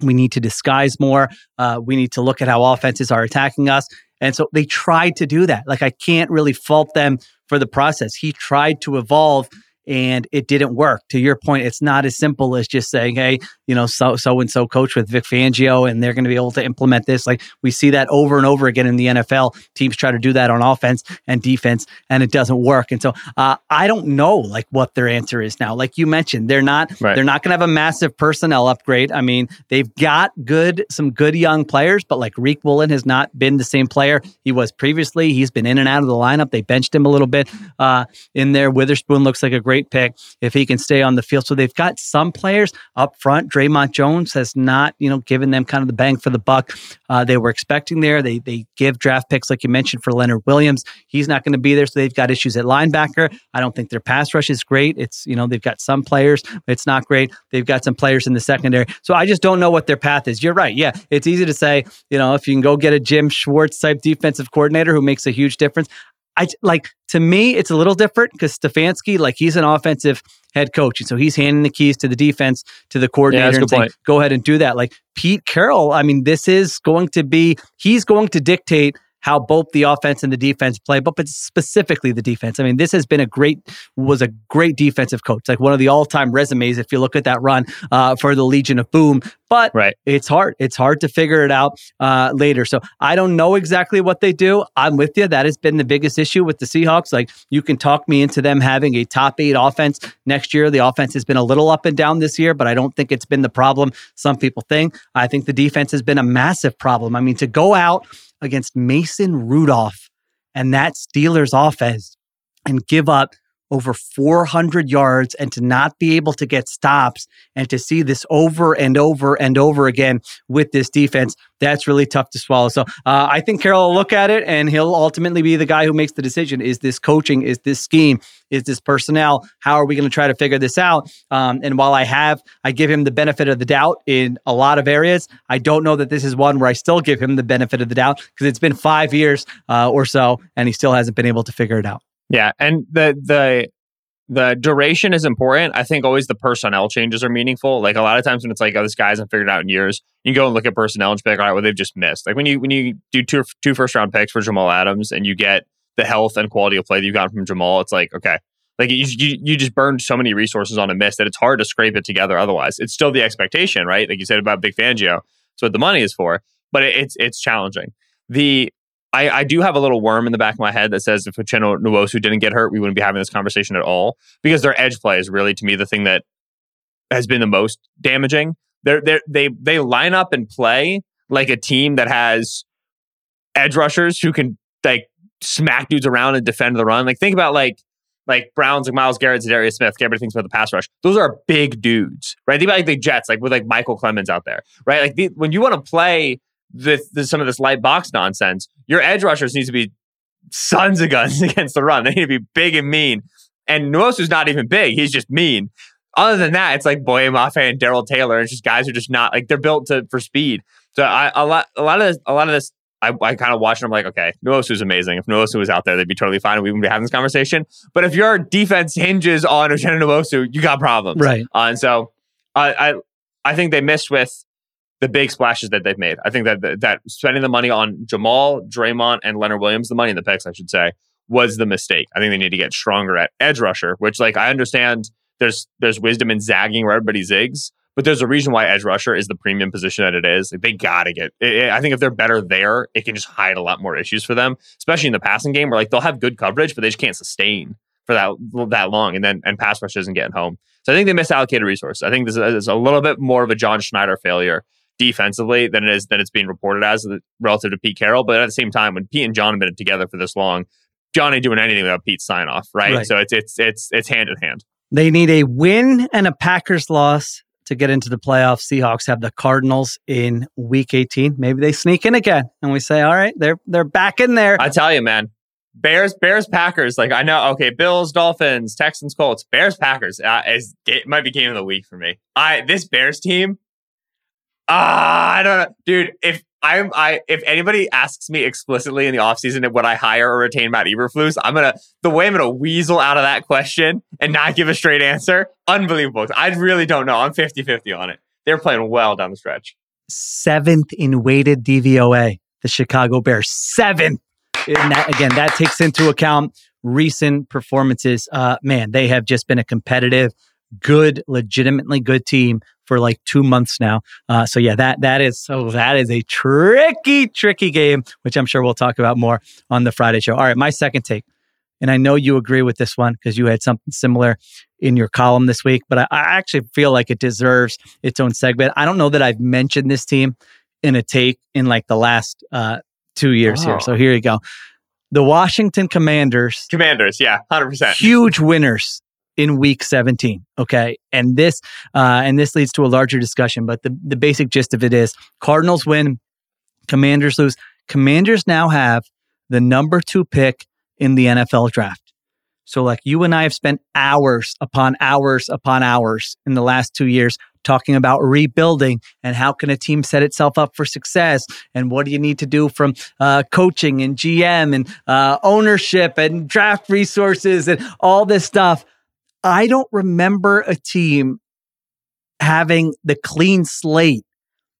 Speaker 4: We need to disguise more. Uh, we need to look at how offenses are attacking us. And so they tried to do that. Like I can't really fault them for the process. He tried to evolve and it didn't work. To your point, it's not as simple as just saying, "Hey, you know, so so and so coach with Vic Fangio, and they're going to be able to implement this." Like we see that over and over again in the NFL. Teams try to do that on offense and defense, and it doesn't work. And so uh, I don't know like what their answer is now. Like you mentioned, they're not right. they're not going to have a massive personnel upgrade. I mean, they've got good some good young players, but like Riq Woolen has not been the same player he was previously. He's been in and out of the lineup. They benched him a little bit uh, in there. Witherspoon looks like a great great pick if he can stay on the field. So they've got some players up front. Dre'Mont Jones has not, you know, given them kind of the bang for the buck uh, they were expecting there. They they give draft picks like you mentioned for Leonard Williams. He's not going to be there, so they've got issues at linebacker. I don't think their pass rush is great. It's you know they've got some players, it's not great. They've got some players in the secondary, so I just don't know what their path is. You're right. Yeah, it's easy to say, you know, if you can go get a Jim Schwartz type defensive coordinator who makes a huge difference. I like to me, it's a little different because Stefanski, like he's an offensive head coach, and so he's handing the keys to the defense to the coordinator yeah, and saying, point. "Go ahead and do that." Like Pete Carroll, I mean, this is going to be he's going to dictate how both the offense and the defense play, but, but specifically the defense. I mean, this has been a great, was a great defensive coach, like one of the all time resumes, if you look at that run uh, for the Legion of Boom. But right. it's hard. It's hard to figure it out uh, later. So I don't know exactly what they do. I'm with you. That has been the biggest issue with the Seahawks. Like you can talk me into them having a top eight offense next year. The offense has been a little up and down this year, but I don't think it's been the problem some people think. I think the defense has been a massive problem. I mean, to go out against Mason Rudolph and that Steelers offense and give up over 400 yards and to not be able to get stops and to see this over and over and over again with this defense, that's really tough to swallow. So uh, I think Carroll will look at it and he'll ultimately be the guy who makes the decision. Is this coaching? Is this scheme? Is this personnel? How are we going to try to figure this out? Um, and while I have, I give him the benefit of the doubt in a lot of areas. I don't know that this is one where I still give him the benefit of the doubt because it's been five years uh, or so and he still hasn't been able to figure it out.
Speaker 5: Yeah, and the the the duration is important. I think always the personnel changes are meaningful. Like a lot of times when it's like, oh, this guy hasn't figured out in years, you go and look at personnel and be like, all right, well, they've just missed. Like when you when you do two two first round picks for Jamal Adams and you get the health and quality of play that you've gotten from Jamal, it's like, okay. Like you, you, you just burned so many resources on a miss that it's hard to scrape it together otherwise. It's still the expectation, right? Like you said about Vic Fangio. It's what the money is for, but it, it's it's challenging. The I, I do have a little worm in the back of my head that says if Uchenna Nwosu didn't get hurt, we wouldn't be having this conversation at all because their edge play is really, to me, the thing that has been the most damaging. They're, they're, they they line up and play like a team that has edge rushers who can like smack dudes around and defend the run. Like think about like like Browns, like Myles Garrett, Darius Smith. Everybody thinks about the pass rush. Those are big dudes, right? Think about like the Jets, like with like Michael Clemons out there, right? Like the, when you want to play this, this, some of this light box nonsense. Your edge rushers need to be sons of guns against the run. They need to be big and mean. And Nwosu's not even big; he's just mean. Other than that, it's like Boye Mafe and Darrell Taylor. It's just guys who are just not like they're built to for speed. So I, a lot, a lot of this, a lot of this, I, I kind of watch and I'm like, okay, Nwosu's amazing. If Nwosu was out there, they'd be totally fine. We wouldn't be having this conversation. But if your defense hinges on Uchenna Nwosu, you got problems,
Speaker 4: right?
Speaker 5: Uh, and so I, I, I think they missed with the big splashes that they've made. I think that that spending the money on Jamal, Dre'Mont, and Leonard Williams, the money in the picks, I should say, was the mistake. I think they need to get stronger at edge rusher, which like I understand there's there's wisdom in zagging where everybody zigs, but there's a reason why edge rusher is the premium position that it is. Like, they gotta get. It, I think if they're better there, it can just hide a lot more issues for them, especially in the passing game where like they'll have good coverage, but they just can't sustain for that that long, and then and pass rush isn't getting home. So I think they misallocated resources. I think this is a little bit more of a John Schneider failure defensively than it is than it's being reported as relative to Pete Carroll. But at the same time, when Pete and John have been together for this long, John ain't doing anything without Pete's sign off, right? right? So it's it's it's it's hand in hand.
Speaker 4: They need a win and a Packers loss to get into the playoffs. Seahawks have the Cardinals in Week 18. Maybe they sneak in again, and we say, "All right, they're they're back in there."
Speaker 5: I tell you, man, Bears, Bears, Packers. Like I know, okay, Bills, Dolphins, Texans, Colts, Bears, Packers. Uh, is it might be game of the week for me. I this Bears team Ah, I don't know, dude. If I'm, I if anybody asks me explicitly in the offseason would I hire or retain Matt Eberflus, I'm gonna the way I'm gonna weasel out of that question and not give a straight answer. Unbelievable. I really don't know. I'm 50-50 on it. They're playing well down the stretch.
Speaker 4: Seventh in weighted DVOA the Chicago Bears. Seventh. And that, again, that takes into account recent performances. Uh, man, they have just been a competitive, good, legitimately good team for like two months now. Uh, so yeah, that that is so that is a tricky, tricky game, which I'm sure we'll talk about more on the Friday show. All right, my second take, and I know you agree with this one because you had something similar in your column this week, but I, I actually feel like it deserves its own segment. I don't know that I've mentioned this team in a take in like the last uh, two years oh. here. So here you go. The Washington Commanders.
Speaker 5: Commanders, yeah, 100%.
Speaker 4: Huge winners in week 17 okay? And this uh, and this leads to a larger discussion but the, the basic gist of it is cardinals win commanders lose. Commanders now have the number two pick in the nfl draft. So like you and i have spent hours upon hours upon hours in the last two years talking about rebuilding and how can a team set itself up for success? And what do you need to do from uh, coaching and gm and uh, ownership and draft resources and all this stuff I don't remember a team having the clean slate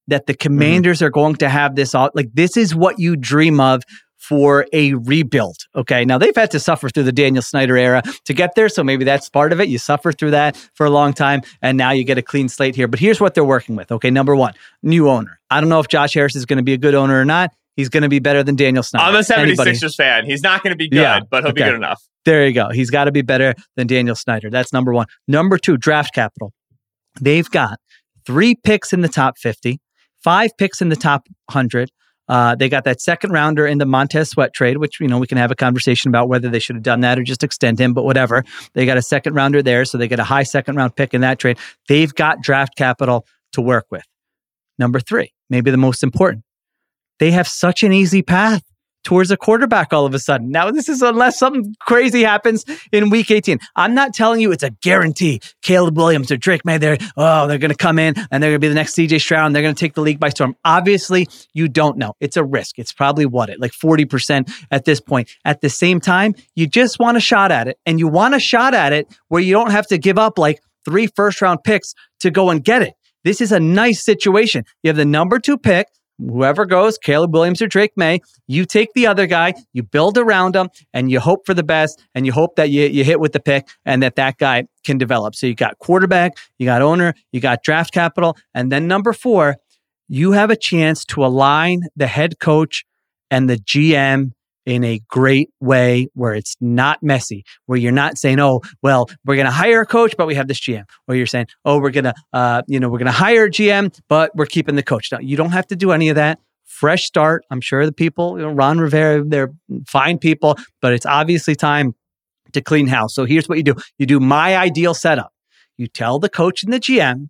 Speaker 4: that the mm-hmm. commanders mm-hmm. are going to have this all like this is what you dream of for a rebuild. Okay. Now they've had to suffer through the Daniel Snyder era to get there. So maybe that's part of it. You suffer through that for a long time and now you get a clean slate here. But here's what they're working with. Okay. Number one, new owner. I don't know if Josh Harris is going to be a good owner or not. He's going to be better than Daniel Snyder.
Speaker 5: I'm a 76ers Anybody? fan. He's not going to be good, yeah, but he'll okay. be good enough.
Speaker 4: There you go. He's got to be better than Daniel Snyder. That's number one. Number two, draft capital. They've got three picks in the top 50, five picks in the top 100. Uh, they got that second rounder in the Montez Sweat trade, which, you know, we can have a conversation about whether they should have done that or just extend him, but whatever. They got a second rounder there, so they get a high second round pick in that trade. They've got draft capital to work with. Number three, maybe the most important, they have such an easy path towards a quarterback all of a sudden. Now, this is unless something crazy happens in week 18. I'm not telling you it's a guarantee. Caleb Williams or Drake Maye, they're, oh, they're going to come in and they're going to be the next CJ Stroud and they're going to take the league by storm. Obviously, you don't know. It's a risk. It's probably what it, like 40% at this point. At the same time, you just want a shot at it and you want a shot at it where you don't have to give up like three first round picks to go and get it. This is a nice situation. You have the number two pick whoever goes, Caleb Williams or Drake Maye, you take the other guy, you build around him, and you hope for the best, and you hope that you, you hit with the pick and that that guy can develop. So you got quarterback, you got owner, you got draft capital, and then number four, you have a chance to align the head coach and the GM in a great way where it's not messy, where you're not saying, oh, well, we're going to hire a coach, but we have this GM. Or you're saying, oh, we're going to, uh, you know, we're going to hire a GM, but we're keeping the coach. Now, you don't have to do any of that. Fresh start. I'm sure the people, you know, Ron Rivera, they're fine people, but it's obviously time to clean house. So here's what you do. You do my ideal setup. You tell the coach and the GM,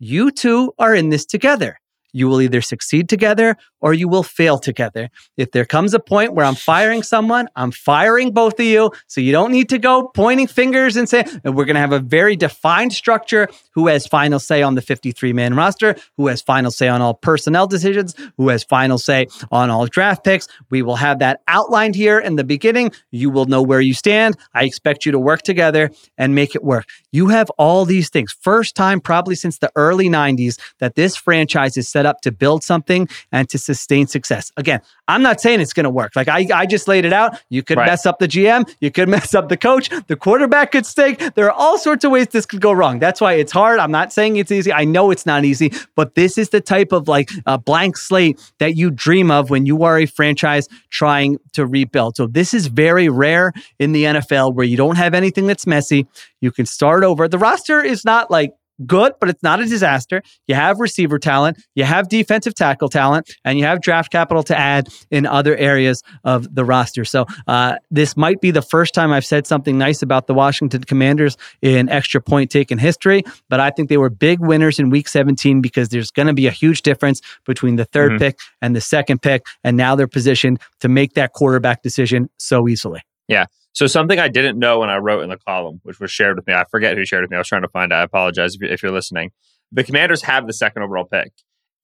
Speaker 4: you two are in this together. You will either succeed together or you will fail together. If there comes a point where I'm firing someone, I'm firing both of you. So you don't need to go pointing fingers and say, and we're going to have a very defined structure who has final say on the 53 man roster, who has final say on all personnel decisions, who has final say on all draft picks. We will have that outlined here in the beginning. You will know where you stand. I expect you to work together and make it work. You have all these things. First time, probably since the early 90s, that this franchise is set set up to build something and to sustain success. Again, I'm not saying it's going to work. Like I, I just laid it out. You could right. mess up the GM, you could mess up the coach, the quarterback could stink. There are all sorts of ways this could go wrong. That's why it's hard. I'm not saying it's easy. I know it's not easy, but this is the type of like a blank slate that you dream of when you are a franchise trying to rebuild. So this is very rare in the NFL where you don't have anything that's messy. You can start over. The roster is not like good, but it's not a disaster. You have receiver talent, you have defensive tackle talent, and you have draft capital to add in other areas of the roster. So uh, this might be the first time I've said something nice about the Washington Commanders in extra point taken history, but I think they were big winners in week 17 because there's going to be a huge difference between the 3rd mm-hmm. pick and the second pick. And now they're positioned to make that quarterback decision so easily.
Speaker 5: Yeah. So something I didn't know when I wrote in the column, which was shared with me, I forget who shared with me. I was trying to find out. I apologize if you're, listening. The Commanders have the second overall pick.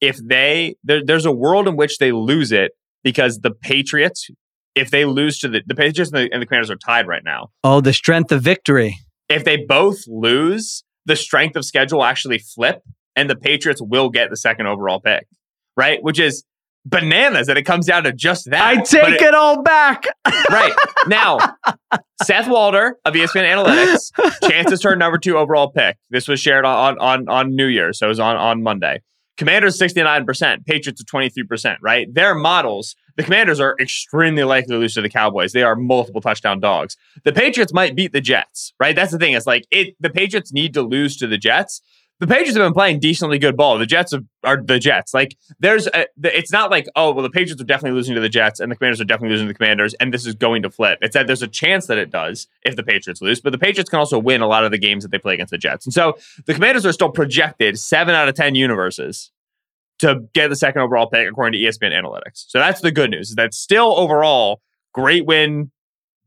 Speaker 5: If they there, there's a world in which they lose it because the Patriots, if they lose to the the Patriots and the, and the Commanders are tied right now.
Speaker 4: Oh, the strength of victory.
Speaker 5: If they both lose, the strength of schedule actually flip, and the Patriots will get the second overall pick, right? Which is bananas that it comes down to just that.
Speaker 4: I take
Speaker 5: it-
Speaker 4: it all back.
Speaker 5: right now. Seth Walder of ESPN Analytics, chances turn number two overall pick. This was shared on on on New Year, so it was on on Monday. Commanders sixty nine percent, Patriots are twenty three percent. Right, their models. The Commanders are extremely likely to lose to the Cowboys. They are multiple touchdown dogs. The Patriots might beat the Jets. Right, that's the thing. It's like it. The Patriots need to lose to the Jets. The Patriots have been playing decently good ball. The Jets are, are the Jets. Like there's, a, it's not like oh well, the Patriots are definitely losing to the Jets and the Commanders are definitely losing to the Commanders, and this is going to flip. It's that there's a chance that it does if the Patriots lose, but the Patriots can also win a lot of the games that they play against the Jets, and so the Commanders are still projected seven out of ten universes to get the second overall pick according to ESPN Analytics. So that's the good news. Is that still overall great win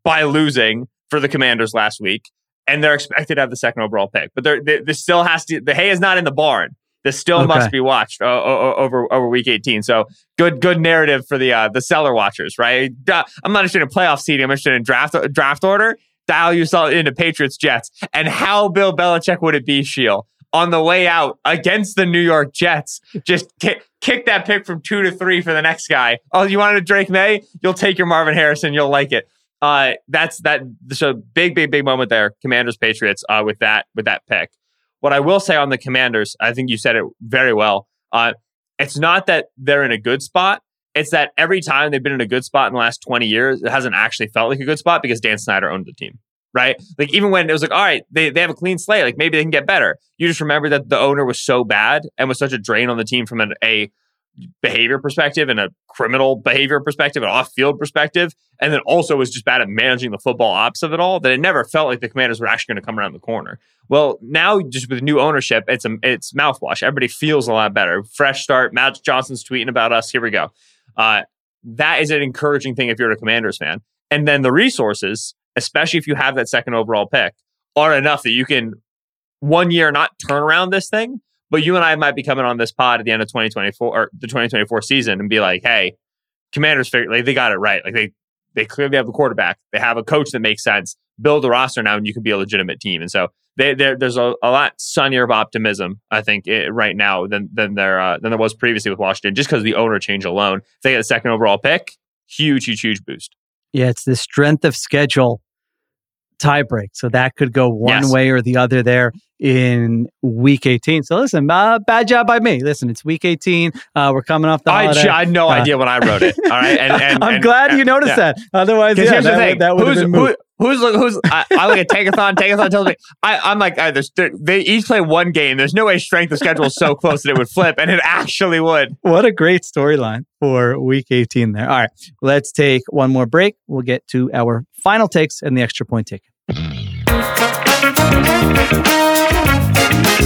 Speaker 5: by losing for the Commanders last week and they're expected to have the second overall pick. But there, this still has to. The hay is not in the barn. This still
Speaker 4: Okay.
Speaker 5: must be watched uh, over over week 18. So good good narrative for the uh, the cellar watchers, right? Duh, I'm not interested in playoff seeding. I'm interested in draft draft order. Dial yourself into Patriots Jets. And how Bill Belichick would it be, Sheil, on the way out against the New York Jets? Just kick, kick that pick from two to three for the next guy. Oh, you wanted a Drake Maye? You'll take your Marvin Harrison. You'll like it uh, that's that. So big, big, big moment there. Commanders, Patriots. Uh, with that, with that pick. What I will say on the Commanders, I think you said it very well. Uh, it's not that they're in a good spot. It's that every time they've been in a good spot in the last twenty years, it hasn't actually felt like a good spot because Dan Snyder owned the team. Right? Like even when it was like, all right, they, they have a clean slate, like maybe they can get better. You just remember that the owner was so bad and was such a drain on the team from an, a behavior perspective and a criminal behavior perspective, an off field perspective, and then also was just bad at managing the football ops of it all, that it never felt like the commanders were actually going to come around the corner. Well, now just with new ownership, it's a, it's mouthwash. Everybody feels a lot better. Fresh start. Matt Johnson's tweeting about us. Here we go. Uh, that is an encouraging thing if you're a commanders fan. And then the resources, especially if you have that second overall pick, are enough that you can one year not turn around this thing, but you and I might be coming on this pod at the end of 2024 or the 2024 season and be like, hey, commanders figure like they got it right. Like they they clearly have the quarterback. They have a coach that makes sense. Build a roster now and you can be a legitimate team. And so they, there's a, a lot sunnier of optimism, I think, eh, right now than than there uh, than there was previously with Washington, just because of the owner change alone. If they get the second overall pick, huge, huge, huge boost.
Speaker 4: Yeah, it's the strength of schedule tiebreak. So that could go one
Speaker 5: Yes.
Speaker 4: way or the other there in week 18. So listen, uh, bad job by me. Listen, it's week 18. Uh, we're coming off the
Speaker 5: I,
Speaker 4: holiday.
Speaker 5: I had no
Speaker 4: Uh,
Speaker 5: idea when I wrote it. All right, and, and
Speaker 4: I'm
Speaker 5: and-
Speaker 4: glad you noticed
Speaker 5: yeah.
Speaker 4: that. Otherwise, yeah,
Speaker 5: here's
Speaker 4: that,
Speaker 5: the thing:
Speaker 4: that would have
Speaker 5: who's,
Speaker 4: been
Speaker 5: who, who's who's I, I look at Tankathon. Tankathon tells me I, I'm like there's, they each play one game. There's no way strength of schedule is so close that it would flip, and it actually would.
Speaker 4: What a great storyline for week 18 there. All right, let's take one more break. We'll get to our final takes and the extra point ticket.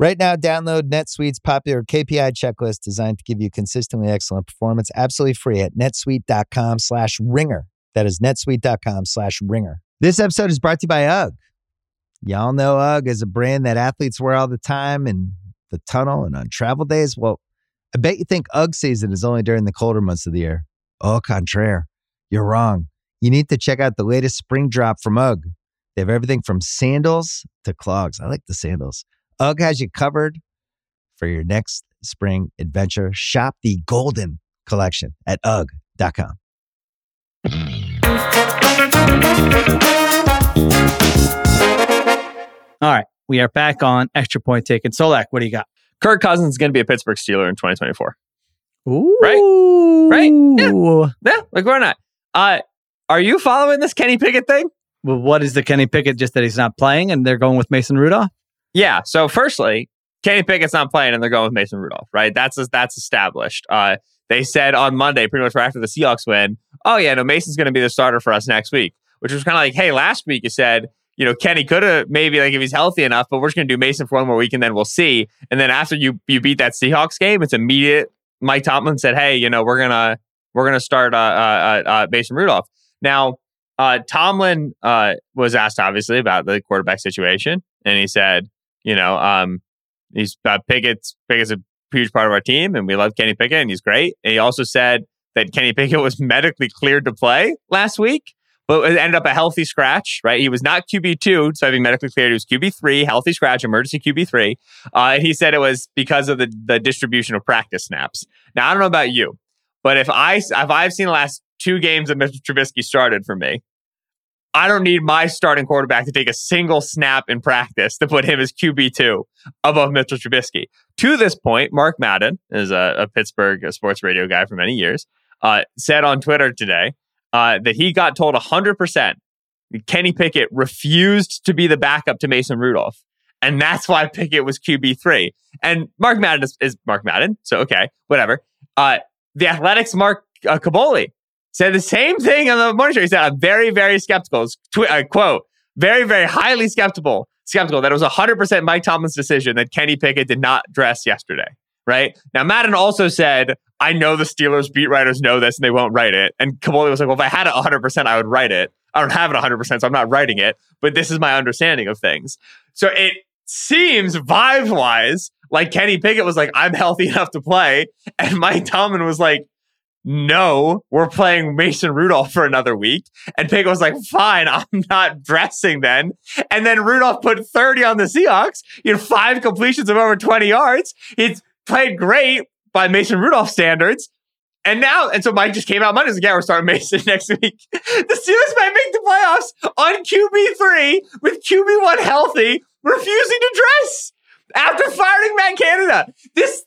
Speaker 3: Right now, download NetSuite's popular KPI checklist designed to give you consistently excellent performance absolutely free at netsuite.com slash ringer. That is netsuite.com slash ringer. This episode is brought to you by UGG. Y'all know UGG is a brand that athletes wear all the time in the tunnel and on travel days. Well, I bet you think UGG season is only during the colder months of the year. Au contraire, you're wrong. You need to check out the latest spring drop from UGG. They have everything from sandals to clogs. I like the sandals. UGG has you covered for your next spring adventure. Shop the Golden Collection at UGG.com.
Speaker 4: All right, we are back on extra point taken. Solak, what do you got?
Speaker 5: Kirk Cousins is going to be a Pittsburgh Steeler in 2024.
Speaker 4: Ooh.
Speaker 5: Right? Yeah. Yeah, like we're not. Uh, are you following this Kenny Pickett thing?
Speaker 4: Well, what is the Kenny Pickett? Just that he's not playing, and they're going with Mason Rudolph.
Speaker 5: Yeah. So, firstly, Kenny Pickett's not playing, and they're going with Mason Rudolph. Right. That's that's established. Uh, they said on Monday, pretty much right after the Seahawks win, "Oh yeah, no, Mason's going to be the starter for us next week." Which was kind of like, "Hey, last week you said." You know, Kenny could have maybe like if he's healthy enough, but we're just gonna do Mason for one more week and then we'll see. And then after you you beat that Seahawks game, it's immediate. Mike Tomlin said, "Hey, you know, we're gonna we're gonna start uh, uh, uh, Mason Rudolph." Now, uh, Tomlin uh, was asked obviously about the quarterback situation, and he said, you know, um, he's uh, Pickett's Pickett's a huge part of our team, and we love Kenny Pickett, and he's great. And he also said that Kenny Pickett was medically cleared to play last week, but it ended up a healthy scratch. Right, he was not QB two, so having medically cleared, he was QB three, healthy scratch, emergency QB three. Uh, and he said it was because of the the distribution of practice snaps. Now I don't know about you, but if I if I've seen the last two games that Mr. Trubisky started for me, I don't need my starting quarterback to take a single snap in practice to put him as QB2 above Mitchell Trubisky. To this point, Mark Madden is a, a Pittsburgh sports radio guy for many years, uh, said on Twitter today uh, that he got told 100% Kenny Pickett refused to be the backup to Mason Rudolph. And that's why Pickett was QB3. And Mark Madden is, is Mark Madden. So, okay, whatever. Uh, the Athletics, Mark uh, Kaboly said the same thing on the morning show. He said, I'm very, very skeptical. Tw- uh, quote, very, very highly skeptical, skeptical that it was 100% Mike Tomlin's decision that Kenny Pickett did not dress yesterday. Right now, Madden also said, I know the Steelers beat writers know this and they won't write it. And Kaboly was like, Well, if I had it 100%, I would write it. I don't have it 100%, so I'm not writing it. But this is my understanding of things. So it seems vibe wise like Kenny Pickett was like, I'm healthy enough to play. And Mike Tomlin was like, no, we're playing Mason Rudolph for another week. And Pickett was like, fine, I'm not dressing then. And then Rudolph put 30 on the Seahawks. He had five completions of over 20 yards. He's played great by Mason Rudolph standards. And now, and so Mike just came out Monday. Like, yeah, we're starting Mason next week. the Steelers might make the playoffs on QB3 with QB1 healthy, refusing to dress after firing Matt Canada. This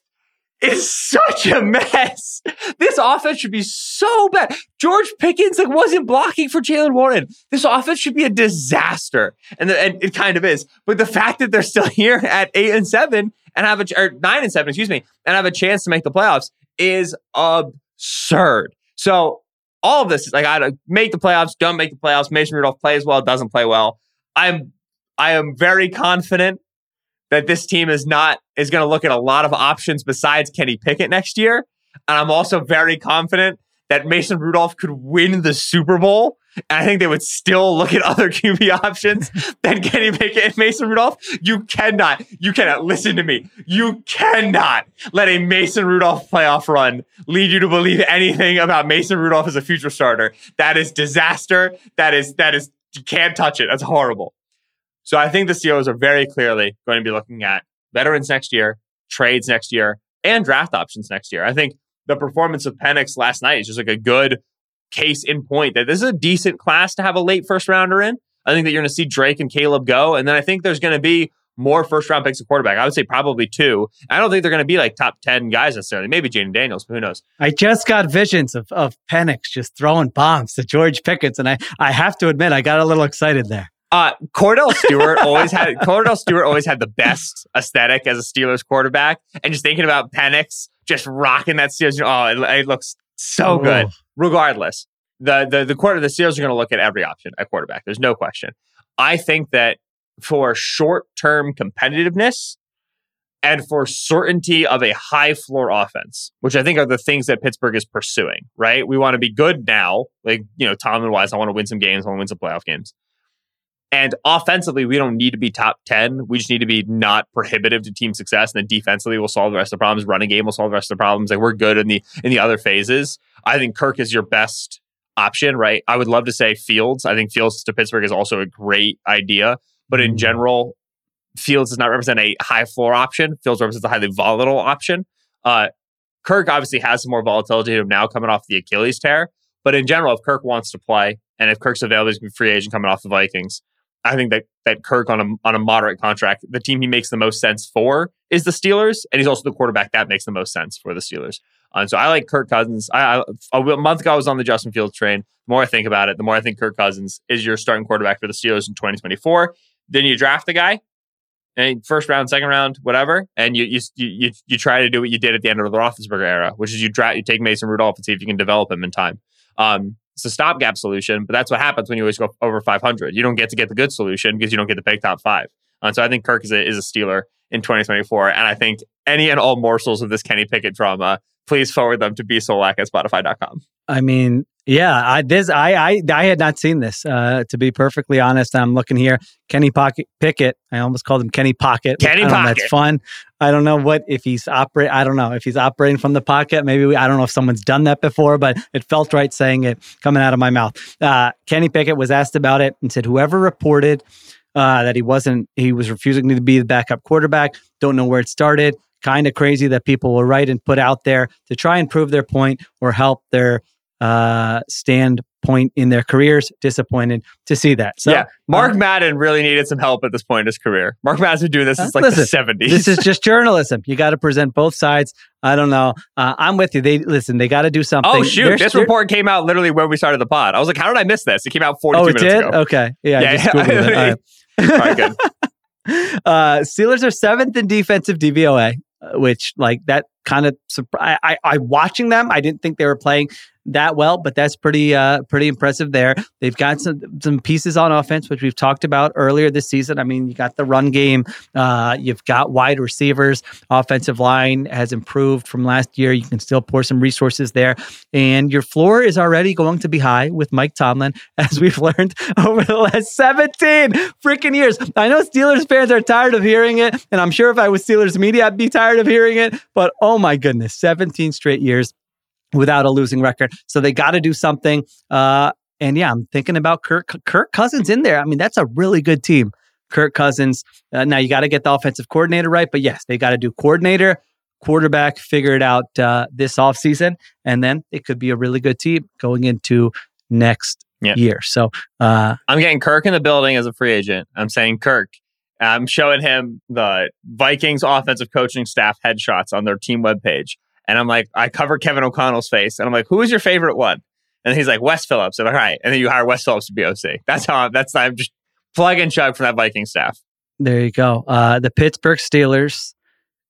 Speaker 5: is such a mess. This offense should be so bad. George Pickens like wasn't blocking for Jaylen Warren. This offense should be a disaster, and, the, and it kind of is. But the fact that they're still here at eight and seven and have a or nine and seven, excuse me, and have a chance to make the playoffs is absurd. So all of this is like I to make the playoffs, don't make the playoffs. Mason Rudolph plays well, doesn't play well. I'm I am very confident that this team is not is going to look at a lot of options besides Kenny Pickett next year. And I'm also very confident that Mason Rudolph could win the Super Bowl. And I think they would still look at other QB options than Kenny Pickett and Mason Rudolph. You cannot, you cannot listen to me. You cannot let a Mason Rudolph playoff run lead you to believe anything about Mason Rudolph as a future starter. That is disaster. That is, that is, you can't touch it. That's horrible. So I think the Steelers are very clearly going to be looking at veterans next year, trades next year, and draft options next year. I think the performance of Penix last night is just like a good case in point that this is a decent class to have a late first rounder in. I think that you're going to see Drake and Caleb go. And then I think there's going to be more first round picks of quarterback. I would say probably two. I don't think they're going to be like top 10 guys necessarily. Maybe Jayden Daniels, but who knows?
Speaker 4: I just got visions of, of Penix just throwing bombs to George Pickens. And I, I have to admit, I got a little excited there.
Speaker 5: Uh, Kordell Stewart always had Kordell Stewart always had the best aesthetic as a Steelers quarterback, and just thinking about Penix just rocking that Steelers, oh, it, it looks so Ooh. good. Regardless, the the the quarter the Steelers are going to look at every option at quarterback. There's no question. I think that for short term competitiveness and for certainty of a high floor offense, which I think are the things that Pittsburgh is pursuing. Right, we want to be good now, like you know, Tom and wise. I want to win some games. I want to win some playoff games. And offensively, we don't need to be top 10. We just need to be not prohibitive to team success. And then defensively, we'll solve the rest of the problems. Running game will solve the rest of the problems. Like we're good in the in the other phases. I think Kirk is your best option, right? I would love to say Fields. I think Fields to Pittsburgh is also a great idea. But in mm-hmm. general, Fields does not represent a high floor option. Fields represents a highly volatile option. Uh, Kirk obviously has some more volatility to him now coming off the Achilles tear. But in general, if Kirk wants to play and if Kirk's available, he's free agent coming off the Vikings. I think that that Kirk on a on a moderate contract, the team he makes the most sense for is the Steelers, and he's also the quarterback that makes the most sense for the Steelers. And so I like Kirk Cousins. I, I a month ago I was on the Justin Fields train. The more I think about it, the more I think Kirk Cousins is your starting quarterback for the Steelers in 2024. Then you draft the guy, and first round, second round, whatever, and you you you you try to do what you did at the end of the Roethlisberger era, which is you draft you take Mason Rudolph and see if you can develop him in time. Um, it's a stopgap solution, but that's what happens when you always go over 500. You don't get to get the good solution because you don't get to pick top five. And so I think Kirk is a, is a Steeler in 2024. And I think any and all morsels of this Kenny Pickett drama, please forward them to bsolak at spotify.com.
Speaker 4: I mean, yeah, I this I I I had not seen this. Uh, to be perfectly honest, I'm looking here. Kenny Pocket Pickett. I almost called him Kenny Pocket.
Speaker 5: Kenny
Speaker 4: Pocket. That's fun. I don't know what if he's operate. I don't know if he's operating from the pocket. Maybe we, I don't know if someone's done that before, but it felt right saying it coming out of my mouth. Uh, Kenny Pickett was asked about it and said, "Whoever reported uh, that he wasn't, he was refusing to be the backup quarterback. Don't know where it started. Kind of crazy that people will write and put out there to try and prove their point or help their uh, standpoint in their careers. Disappointed to see that. So,
Speaker 5: yeah, Mark uh, Madden really needed some help at this point in his career. Mark Madden's been doing this since like listen, the seventies.
Speaker 4: this is just journalism. You got to present both sides. I don't know. Uh, I'm with you. They listen. They got to do something.
Speaker 5: Oh shoot! They're, this report came out literally when we started the pod. I was like, how did I miss this? It came out 42
Speaker 4: oh,
Speaker 5: it minutes
Speaker 4: did?
Speaker 5: ago.
Speaker 4: Okay. Yeah. Yeah. yeah.
Speaker 5: All right, good.
Speaker 4: uh, Steelers are seventh in defensive DVOA, uh, which like that kind of surprise. I, I watching them. I didn't think they were playing that well, but that's pretty uh, pretty impressive there. They've got some some pieces on offense, which we've talked about earlier this season. I mean, you got the run game, uh, you've got wide receivers, offensive line has improved from last year. You can still pour some resources there, and your floor is already going to be high with Mike Tomlin, as we've learned over the last 17 freaking years. I know Steelers fans are tired of hearing it, and I'm sure if I was Steelers media, I'd be tired of hearing it. But oh my goodness, 17 straight years without a losing record. So they got to do something. Uh, and yeah, I'm thinking about Kirk, Kirk Cousins in there. I mean, that's a really good team. Kirk Cousins. Uh, now you got to get the offensive coordinator right, but yes, they got to do coordinator, quarterback, figure it out uh, this offseason, and then it could be a really good team going into next yeah. year. So uh,
Speaker 5: I'm getting Kirk in the building as a free agent. I'm saying Kirk. I'm showing him the Vikings offensive coaching staff headshots on their team webpage. And I'm like, I cover Kevin O'Connell's face. And I'm like, who is your favorite one? And he's like, Wes Phillips. I'm like, all right. And then you hire Wes Phillips to be OC. That's how I'm, that's I'm just plug and chug from that Viking staff.
Speaker 4: There you go. Uh, the Pittsburgh Steelers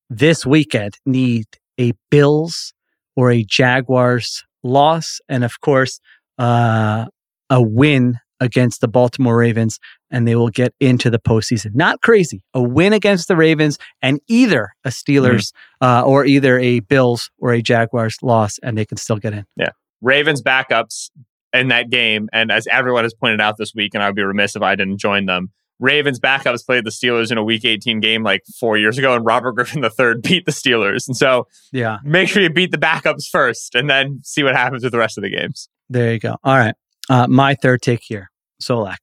Speaker 4: this weekend need a Bills or a Jaguars loss. And of course, uh, a win against the Baltimore Ravens and they will get into the postseason. Not crazy. A win against the Ravens and either a Steelers mm-hmm. uh, or either a Bills or a Jaguars loss, and they can still get in.
Speaker 5: Yeah. Ravens backups in that game. And as everyone has pointed out this week, and I would be remiss if I didn't join them, Ravens backups played the Steelers in a Week 18 game like four years ago, and Robert Griffin III beat the Steelers. And so,
Speaker 4: yeah,
Speaker 5: make sure you beat the backups first, and then see what happens with the rest of the games.
Speaker 4: There you go. All right, uh, my third take here, Solak.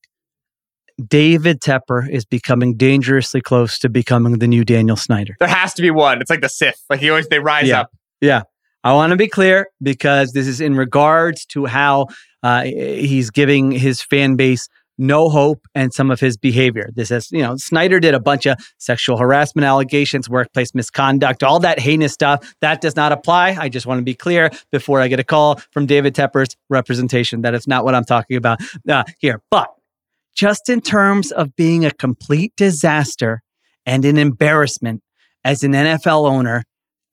Speaker 4: David Tepper is becoming dangerously close to becoming the new Daniel Snyder.
Speaker 5: There has to be one. It's like the Sith. Like he always they rise
Speaker 4: yeah.
Speaker 5: up.
Speaker 4: Yeah. I want to be clear because this is in regards to how uh, he's giving his fan base no hope and some of his behavior. This is, you know, Snyder did a bunch of sexual harassment allegations, workplace misconduct, all that heinous stuff. That does not apply. I just want to be clear before I get a call from David Tepper's representation that it's not what I'm talking about uh, here. But just in terms of being a complete disaster and an embarrassment as an NFL owner,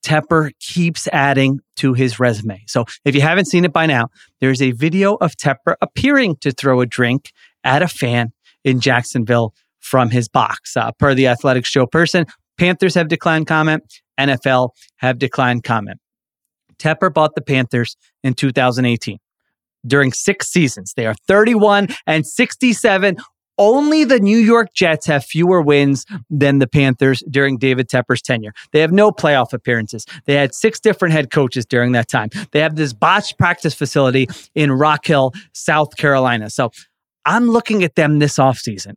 Speaker 4: Tepper keeps adding to his resume. So if you haven't seen it by now, there's a video of Tepper appearing to throw a drink at a fan in Jacksonville from his box. Uh, per the athletic Joe Person, Panthers have declined comment, NFL have declined comment. Tepper bought the Panthers in 2018 during six seasons. They are 31 and 67. Only the New York Jets have fewer wins than the Panthers during David Tepper's tenure. They have no playoff appearances. They had six different head coaches during that time. They have this botched practice facility in Rock Hill, South Carolina. So I'm looking at them this offseason.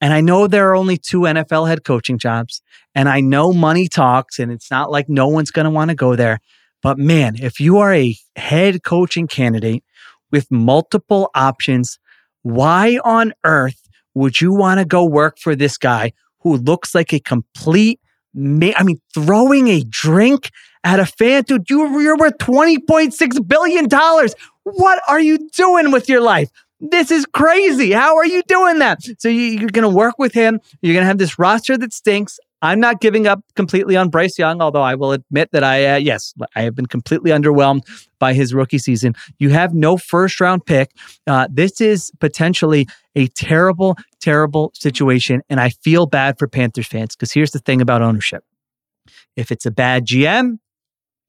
Speaker 4: And I know there are only two NFL head coaching jobs. And I know money talks, and it's not like no one's going to want to go there. But man, if you are a head coaching candidate with multiple options, why on earth would you want to go work for this guy who looks like a complete ma- I mean, throwing a drink at a fan, dude, you, you're worth $20.6 billion. What are you doing with your life? This is crazy. How are you doing that? So you, you're going to work with him. You're going to have this roster that stinks. I'm not giving up completely on Bryce Young, although I will admit that I, uh, yes, I have been completely underwhelmed by his rookie season. You have no first round pick. Uh, this is potentially a terrible, terrible situation. And I feel bad for Panthers fans because here's the thing about ownership if it's a bad GM,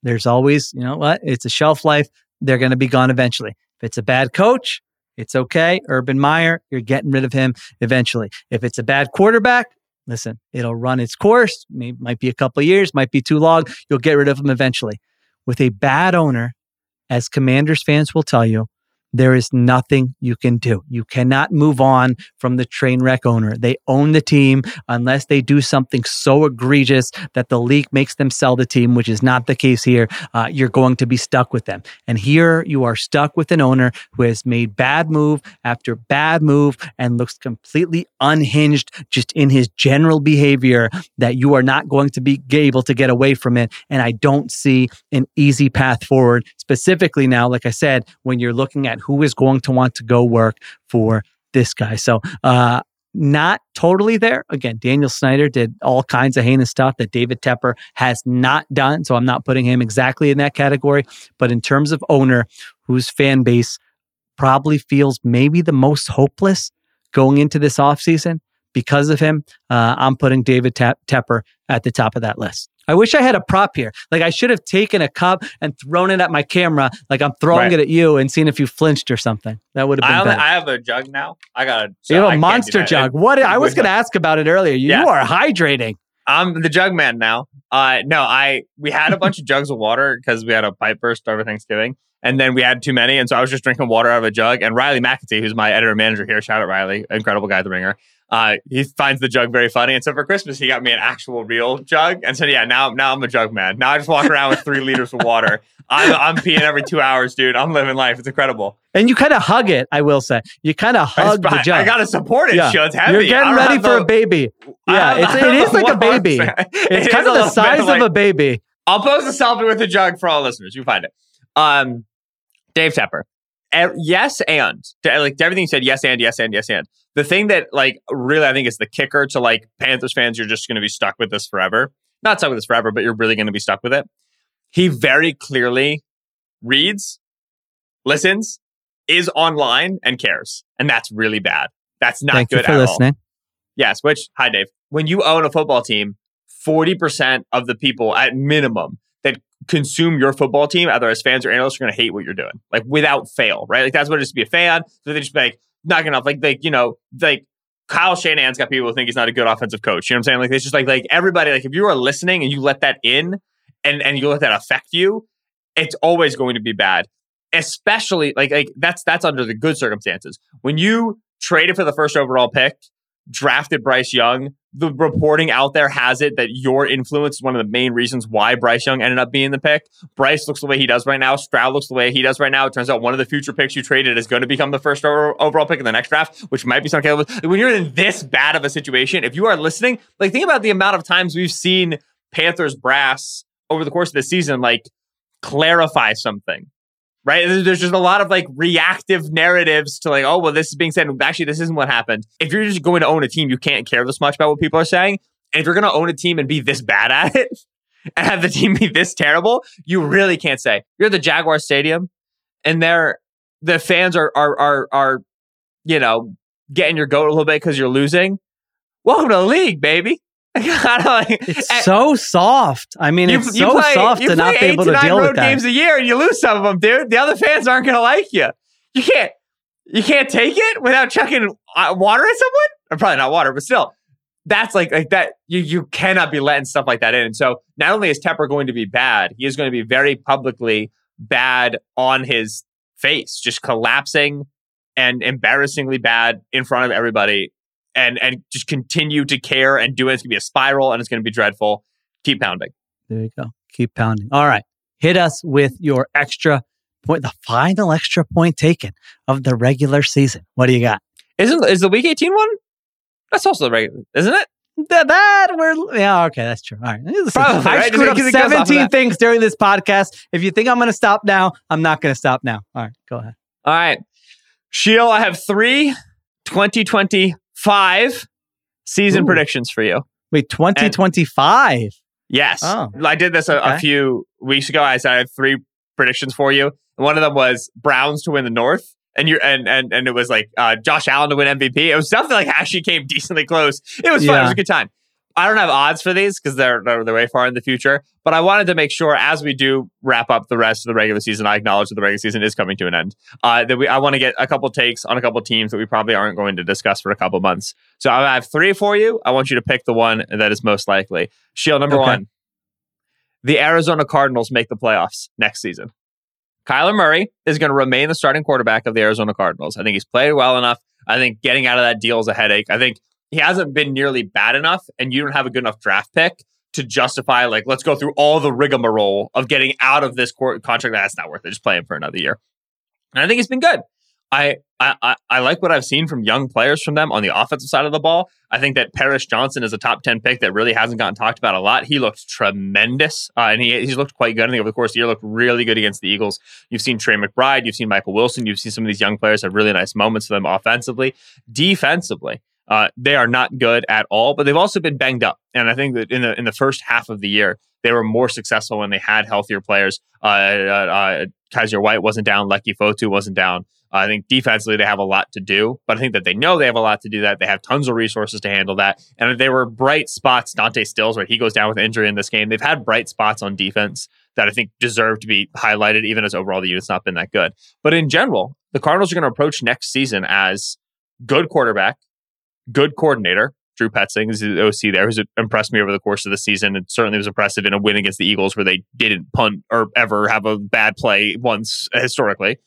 Speaker 4: there's always, you know what? It's a shelf life. They're going to be gone eventually. If it's a bad coach, it's okay. Urban Meyer, you're getting rid of him eventually. If it's a bad quarterback, listen, it'll run its course. Maybe, might be a couple years, might be too long. You'll get rid of him eventually. With a bad owner, as Commanders fans will tell you, there is nothing you can do. You cannot move on from the train wreck owner. They own the team unless they do something so egregious that the league makes them sell the team, which is not the case here. Uh, you're going to be stuck with them. And here you are stuck with an owner who has made bad move after bad move and looks completely unhinged just in his general behavior that you are not going to be able to get away from it. And I don't see an easy path forward, specifically now, like I said, when you're looking at who is going to want to go work for this guy. So, uh, not totally there. Again, Daniel Snyder did all kinds of heinous stuff that David Tepper has not done. So I'm not putting him exactly in that category. But in terms of owner, whose fan base probably feels maybe the most hopeless going into this offseason because of him, uh, I'm putting David Tepper at the top of that list. I wish I had a prop here. Like I should have taken a cup and thrown it at my camera, like I'm throwing right. it at you and seeing if you flinched or something. That would have been. I, only,
Speaker 5: I have a jug now. I got a.
Speaker 4: So you have a monster jug. What? I was going to ask about it earlier. You, yeah. you are hydrating.
Speaker 5: I'm the jug man now. Uh, no, I we had a bunch of jugs of water because we had a pipe burst over Thanksgiving, and then we had too many, and so I was just drinking water out of a jug. And Riley McAtee, who's my editor manager here, shout out Riley, incredible guy, the ringer uh, he finds the jug very funny. And so for Christmas, he got me an actual real jug. And so yeah, now now I'm a jug man. Now I just walk around with three liters of water. I'm, I'm peeing every two hours, dude. I'm living life. It's incredible.
Speaker 4: And you kind of hug it. I will say you kind of hug the jug.
Speaker 5: I gotta support it. Yeah. It's heavy.
Speaker 4: You're getting ready for a baby. Yeah, it's, it is like a baby. It's it kind of the size like, of a baby.
Speaker 5: I'll post a selfie with a jug for all listeners. You find it. Um, Dave Tepper. yes, and like everything you said, yes, and yes, and yes, and the thing that like really I think is the kicker to like Panthers fans, you're just going to be stuck with this forever. Not stuck with this forever, but you're really going to be stuck with it. He very clearly reads, listens, is online, and cares, and that's really bad. That's not
Speaker 4: Thank
Speaker 5: good
Speaker 4: for
Speaker 5: at
Speaker 4: listening.
Speaker 5: all. Yes. Which hi Dave. When you own a football team, forty percent of the people at minimum that consume your football team, either as fans or analysts, are going to hate what you're doing, like without fail, right? Like that's what it is to be a fan. So they just be like, not enough. Like, like you know, like Kyle Shanahan's got people who think he's not a good offensive coach. You know what I'm saying? Like, it's just like like everybody. Like, if you are listening and you let that in, and and you let that affect you, it's always going to be bad. Especially like like that's that's under the good circumstances. When you traded for the first overall pick, drafted Bryce Young, the reporting out there has it that your influence is one of the main reasons why Bryce Young ended up being the pick. Bryce looks the way he does right now. Stroud looks the way he does right now. It turns out one of the future picks you traded is going to become the first overall pick in the next draft, which might be something. When you're in this bad of a situation, if you are listening, like think about the amount of times we've seen Panthers brass over the course of the season, like clarify something right? There's just a lot of like reactive narratives to like, oh, well, this is being said. Actually, this isn't what happened. If you're just going to own a team, you can't care this much about what people are saying. And if you're going to own a team and be this bad at it and have the team be this terrible, you really can't say. You're at the Jaguar Stadium and they're, the fans are, are, are, are, you know, getting your goat a little bit because you're losing. Welcome to the league, baby.
Speaker 4: it's so soft. I mean, you, it's so play, soft to not be able to deal with that.
Speaker 5: games a year and you lose some of them, dude. The other fans aren't going to like you. You can't. You can't take it without chucking uh, water at someone. Or probably not water, but still, that's like like that. You you cannot be letting stuff like that in. And so not only is Tepper going to be bad, he is going to be very publicly bad on his face, just collapsing and embarrassingly bad in front of everybody and and just continue to care and do it. It's gonna be a spiral and it's gonna be dreadful. Keep pounding.
Speaker 4: There you go. Keep pounding. All right. Hit us with your extra point, the final extra point taken of the regular season. What do you got?
Speaker 5: Isn't is the week 18 one? That's also the regular, isn't it?
Speaker 4: That, that we're yeah okay that's true. All right, Listen,
Speaker 5: Probably,
Speaker 4: I
Speaker 5: right?
Speaker 4: up
Speaker 5: Because it goes off of
Speaker 4: seventeen things during this podcast. If you think I'm going to stop now, I'm not going to stop now. All right, go ahead.
Speaker 5: All right. Sheil, I have three 2025 season
Speaker 4: Ooh.
Speaker 5: predictions for you.
Speaker 4: Wait, 2025.
Speaker 5: Yes.
Speaker 4: Oh.
Speaker 5: I did this a, a few weeks ago. I said I had three predictions for you. One of them was Browns to win the North. And you and and and it was like uh, Josh Allen to win MVP. It was something like actually came decently close. It was fun. It was a good time. I don't have odds for these because they're, they're they're way far in the future. But I wanted to make sure as we do wrap up the rest of the regular season, I acknowledge that the regular season is coming to an end. Uh, that we I want to get a couple takes on a couple teams that we probably aren't going to discuss for a couple months. So I have three for you. I want you to pick the one that is most likely. Sheil number
Speaker 4: Okay.
Speaker 5: one. The Arizona Cardinals make the playoffs next season. Kyler Murray is going to remain the starting quarterback of the Arizona Cardinals. I think he's played well enough. I think getting out of that deal is a headache. I think he hasn't been nearly bad enough, and you don't have a good enough draft pick to justify, like, let's go through all the rigmarole of getting out of this court contract. That's not worth it. Just play him for another year. And I think he's been good. I, I I like what I've seen from young players from them on the offensive side of the ball. I think that Paris Johnson is a top ten pick that really hasn't gotten talked about a lot. He looked tremendous, uh, and he he's looked quite good. I think over the course of the year, looked really good against the Eagles. You've seen Trey McBride, you've seen Michael Wilson, you've seen some of these young players have really nice moments for them offensively, defensively. Uh, they are not good at all, but they've also been banged up. And I think that in the in the first half of the year, they were more successful when they had healthier players. Uh, uh, uh, Kyzir White wasn't down, Leki Fotu wasn't down. I think defensively they have a lot to do, but I think that they know they have a lot to do that. They have tons of resources to handle that. And there were bright spots. Dante Stills, right? He goes down with injury in this game. They've had bright spots on defense that I think deserve to be highlighted, even as overall the unit's not been that good. But in general, the Cardinals are going to approach next season as good quarterback, good coordinator. Drew Petzing is the OC there, who's impressed me over the course of the season. and certainly was impressive in a win against the Eagles where they didn't punt or ever have a bad play once historically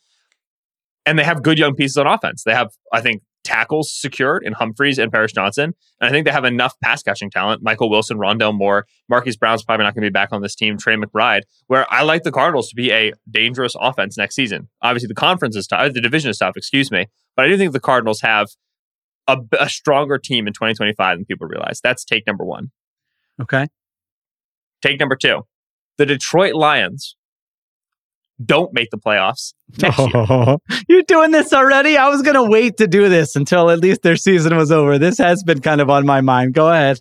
Speaker 5: and they have good young pieces on offense. They have, I think, tackles secured in Humphries and Paris Johnson. And I think they have enough pass catching talent. Michael Wilson, Rondale Moore, Marquise Brown's probably not going to be back on this team. Trey McBride, where I like the Cardinals to be a dangerous offense next season. Obviously, the conference is tough, the division is tough, excuse me. But I do think the Cardinals have a, a stronger team in 2025 than people realize. That's take number one.
Speaker 4: Okay.
Speaker 5: Take number two. The Detroit Lions don't make the playoffs next year.
Speaker 4: You're doing this already? I was going to wait to do this until at least their season was over. This has been kind of on my mind. Go ahead.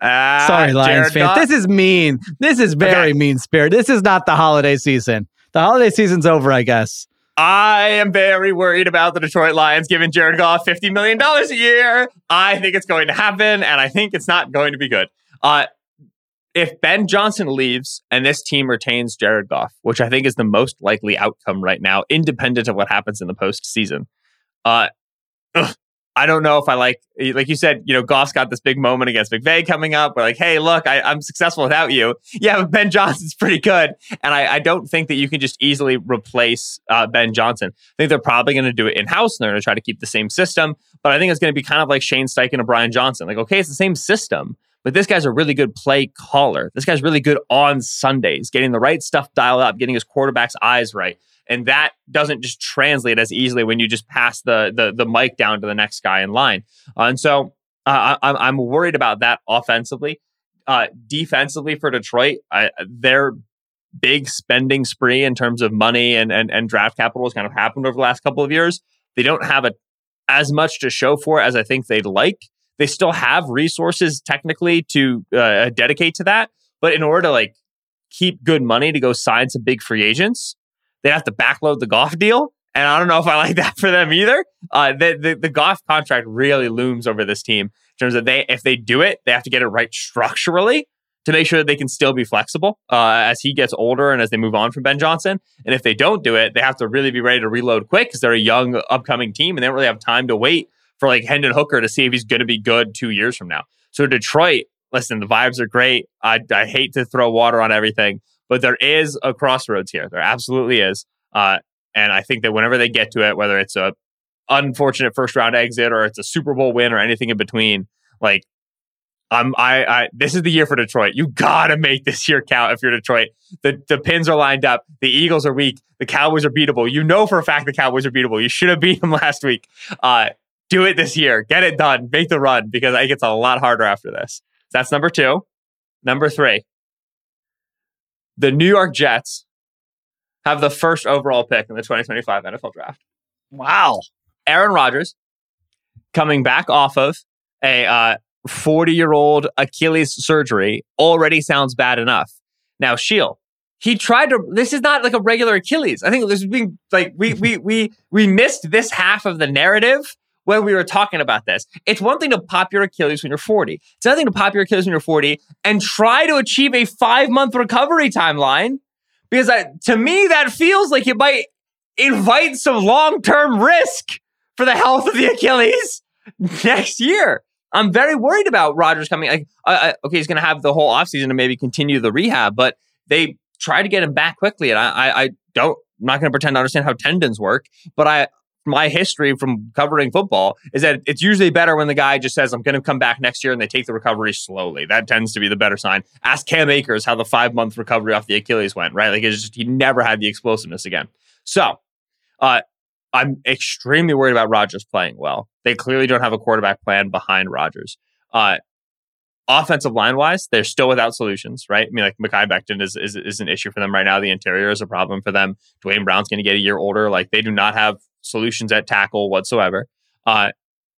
Speaker 5: Uh,
Speaker 4: Sorry, Lions fans.
Speaker 5: Goff-
Speaker 4: This is mean. This is very
Speaker 5: Okay.
Speaker 4: mean spirit. This is not the holiday season. The holiday season's over, I guess.
Speaker 5: I am very worried about the Detroit Lions giving Jared Goff $50 million a year. I think it's going to happen, and I think it's not going to be good. Uh, if Ben Johnson leaves and this team retains Jared Goff, which I think is the most likely outcome right now, independent of what happens in the postseason, uh, ugh, I don't know if I like, like you said, you know, Goff's got this big moment against McVay coming up. We're like, hey, look, I, I'm successful without you. Yeah, but Ben Johnson's pretty good. And I, I don't think that you can just easily replace uh, Ben Johnson. I think they're probably going to do it in house and they're going to try to keep the same system. But I think it's going to be kind of like Shane Steichen and Brian Johnson. Like, okay, it's the same system, but this guy's a really good play caller. This guy's really good on Sundays, getting the right stuff dialed up, getting his quarterback's eyes right. And that doesn't just translate as easily when you just pass the the, the mic down to the next guy in line. Uh, and so uh, I, I'm I'm worried about that offensively. Uh, defensively for Detroit, I, their big spending spree in terms of money and, and and draft capital has kind of happened over the last couple of years. They don't have a as much to show for as I think they'd like. They still have resources technically to uh, dedicate to that, but in order to like keep good money to go sign some big free agents, they have to backload the Goff deal. And I don't know if I like that for them either. Uh, the, the the Goff contract really looms over this team in terms of they if they do it, they have to get it right structurally to make sure that they can still be flexible uh, as he gets older and as they move on from Ben Johnson. And if they don't do it, they have to really be ready to reload quick because they're a young upcoming team and they don't really have time to wait for like Hendon Hooker to see if he's going to be good two years from now. So Detroit, listen, the vibes are great. I, I hate to throw water on everything, but there is a crossroads here. There absolutely is. Uh, and I think that whenever they get to it, whether it's a unfortunate first round exit or it's a Super Bowl win or anything in between, like I'm I, I this is the year for Detroit. You gotta make this year count if you're Detroit. The the pins are lined up. The Eagles are weak. The Cowboys are beatable. You know for a fact the Cowboys are beatable. You should have beat them last week. Uh, do it this year. Get it done. Make the run because it gets a lot harder after this. That's number two. Number three, the New York Jets have the first overall pick in the 2025 NFL draft.
Speaker 4: Wow.
Speaker 5: Aaron Rodgers coming back off of a 40 uh, year old Achilles surgery already sounds bad enough. Now, Sheil, he tried to, this is not like a regular Achilles. I think this is being like, we, we, we, we missed this half of the narrative when we were talking about this. It's one thing to pop your Achilles when you're 40. It's another thing to pop your Achilles when you're 40 and try to achieve a five month recovery timeline. Because I, to me, that feels like it might invite some long term risk for the health of the Achilles next year. I'm very worried about Rodgers coming. Like, uh, okay, he's going to have the whole offseason to maybe continue the rehab, but they try to get him back quickly. And I, I, I don't, I'm not going to pretend to understand how tendons work, but I, my history from covering football is that it's usually better when the guy just says, I'm going to come back next year and they take the recovery slowly. That tends to be the better sign. Ask Cam Akers how the five month recovery off the Achilles went, right? Like it's just, he never had the explosiveness again. So, uh, I'm extremely worried about Rodgers playing well. They clearly don't have a quarterback plan behind Rodgers. Uh, offensive line wise, they're still without solutions, right? I mean, like Mekhi Becton is, is, is an issue for them right now. The interior is a problem for them. Duane Brown's going to get a year older. Like they do not have solutions at tackle whatsoever. Uh,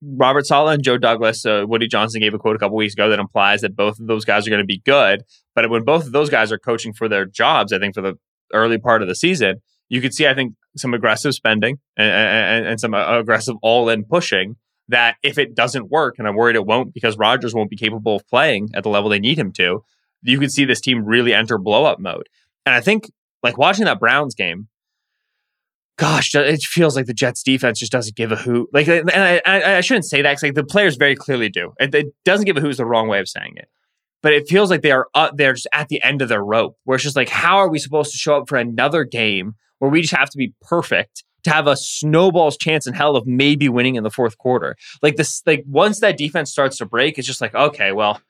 Speaker 5: Robert Saleh and Joe Douglas, uh, Woody Johnson gave a quote a couple weeks ago that implies that both of those guys are going to be good. But when both of those guys are coaching for their jobs, I think for the early part of the season, you could see, I think, some aggressive spending and, and, and some uh, aggressive all in pushing that if it doesn't work, and I'm worried it won't because Rodgers won't be capable of playing at the level they need him to, you could see this team really enter blow up mode. And I think, like watching that Browns game, gosh, it feels like the Jets defense just doesn't give a hoot. Like, and I, I, shouldn't say that because like the players very clearly do. It, it, doesn't give a hoot is the wrong way of saying it. But it feels like they are they're just at the end of their rope, where it's just like, how are we supposed to show up for another game where we just have to be perfect to have a snowball's chance in hell of maybe winning in the fourth quarter? Like this, like once that defense starts to break, it's just like, okay, well,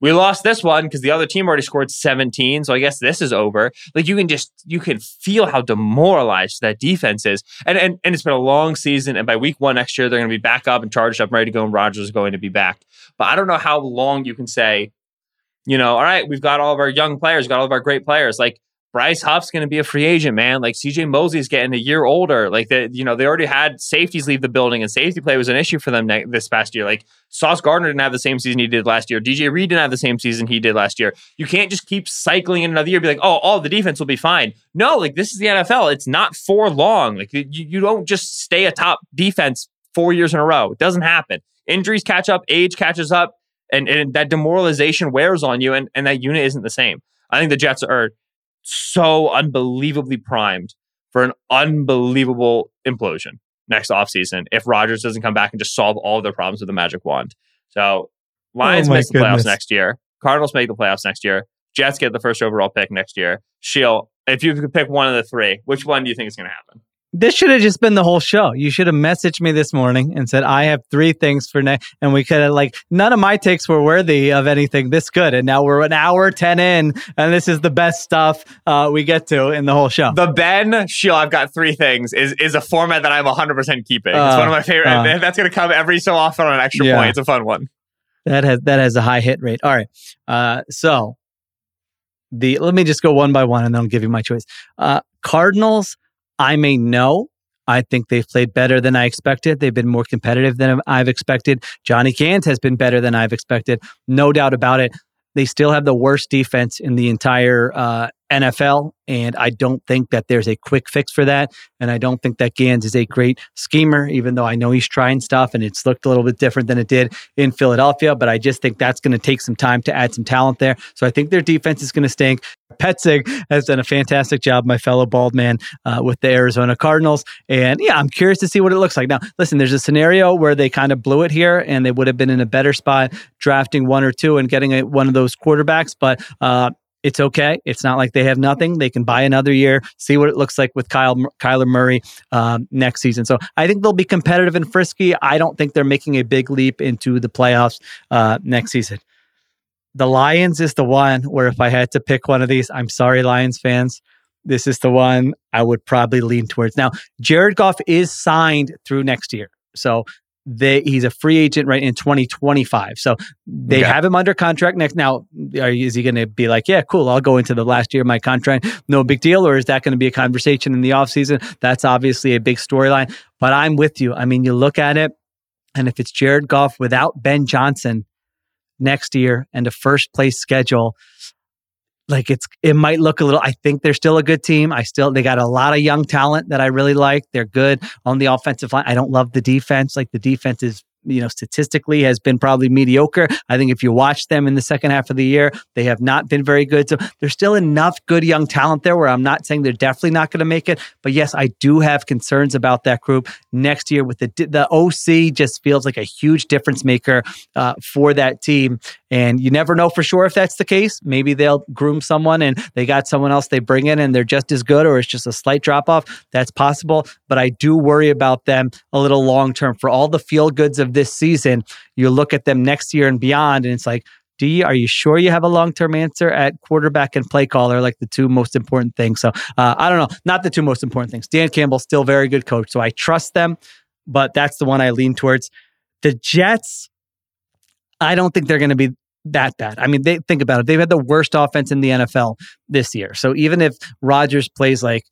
Speaker 5: we lost this one because the other team already scored 17. So I guess this is over. Like you can just you can feel how demoralized that defense is. And and, and it's been a long season. And by week one next year, they're gonna be back up and charged up, ready to go, and Rodgers is going to be back. But I don't know how long you can say, you know, all right, we've got all of our young players, got all of our great players. Like Bryce Huff's going to be a free agent, man. Like CJ Mosley's getting a year older. Like that, you know, they already had safeties leave the building, and safety play was an issue for them ne- this past year. Like Sauce Gardner didn't have the same season he did last year. DJ Reed didn't have the same season he did last year. You can't just keep cycling in another year. Be like, oh, all the defense will be fine. No, like this is the NFL. It's not for long. Like you, you don't just stay a top defense four years in a row. It doesn't happen. Injuries catch up, age catches up, and, and that demoralization wears on you, and, and that unit isn't the same. I think the Jets are so unbelievably primed for an unbelievable implosion next offseason if Rodgers doesn't come back and just solve all of their problems with the magic wand. So Lions oh miss the goodness. playoffs next year. Cardinals make the playoffs next year. Jets get the first overall pick next year. Sheil, if you could pick one of the three, which one do you think is going to happen?
Speaker 4: This should have just been the whole show. You should have messaged me this morning and said, I have three things for next. And we could have, like, none of my takes were worthy of anything this good. And now we're an hour 10 in, and this is the best stuff uh, we get to in the whole show.
Speaker 5: The Ben show, I've got three things, is, is a format that I'm 100% keeping. Uh, it's one of my favorite. Uh, that's going to come every so often on an extra yeah. point. It's a fun one.
Speaker 4: That has, that has a high hit rate. All right. Uh, so, the let me just go one by one and then I'll give you my choice. Uh, Cardinals I may know. I think they've played better than I expected. They've been more competitive than I've expected. Johnny Gant has been better than I've expected. No doubt about it. They still have the worst defense in the entire uh, NFL. And I don't think that there's a quick fix for that. And I don't think that Gans is a great schemer, even though I know he's trying stuff and it's looked a little bit different than it did in Philadelphia. But I just think that's going to take some time to add some talent there. So I think their defense is going to stink. Petzing has done a fantastic job, my fellow bald man, uh, with the Arizona Cardinals. And yeah, I'm curious to see what it looks like. Now, listen, there's a scenario where they kind of blew it here and they would have been in a better spot drafting one or two and getting a, one of those quarterbacks. But uh, it's okay. It's not like they have nothing. They can buy another year, see what it looks like with Kyle Kyler Murray um, next season. So I think they'll be competitive and frisky. I don't think they're making a big leap into the playoffs uh, next season. The Lions is the one where if I had to pick one of these, I'm sorry, Lions fans. This is the one I would probably lean towards. Now, Jared Goff is signed through next year. So they he's a free agent right in 2025. So they
Speaker 5: Okay.
Speaker 4: have him under contract next. Now, are, is he going to be like, yeah, cool, I'll go into the last year of my contract, no big deal, or is that going to be a conversation in the offseason? That's obviously a big storyline. But I'm with you. I mean, you look at it, and if it's Jared Goff without Ben Johnson next year and a first place schedule, like it's it might look a little i think they're still a good team. I still they got a lot of young talent that i really like. They're good on the offensive line. I don't love the defense. Like the defense is you know statistically has been probably mediocre i think if you watch them in the second half of the year they have not been very good so there's still enough good young talent there where i'm not saying they're definitely not going to make it but yes i do have concerns about that group next year with the the oc just feels like a huge difference maker uh, for that team and you never know for sure if that's the case. Maybe they'll groom someone and they got someone else they bring in and they're just as good, or it's just a slight drop off. That's possible. But I do worry about them a little long term. For all the feel goods of this season, you look at them next year and beyond, and it's like, D, are you sure you have a long term answer at quarterback and play caller, like the two most important things? So uh, I don't know, not the two most important things. Dan Campbell, still very good coach. So I trust them, but that's the one I lean towards. The Jets, I don't think they're going to be that bad. I mean, they think about it. They've had the worst offense in the NFL this year. So even if Rodgers plays like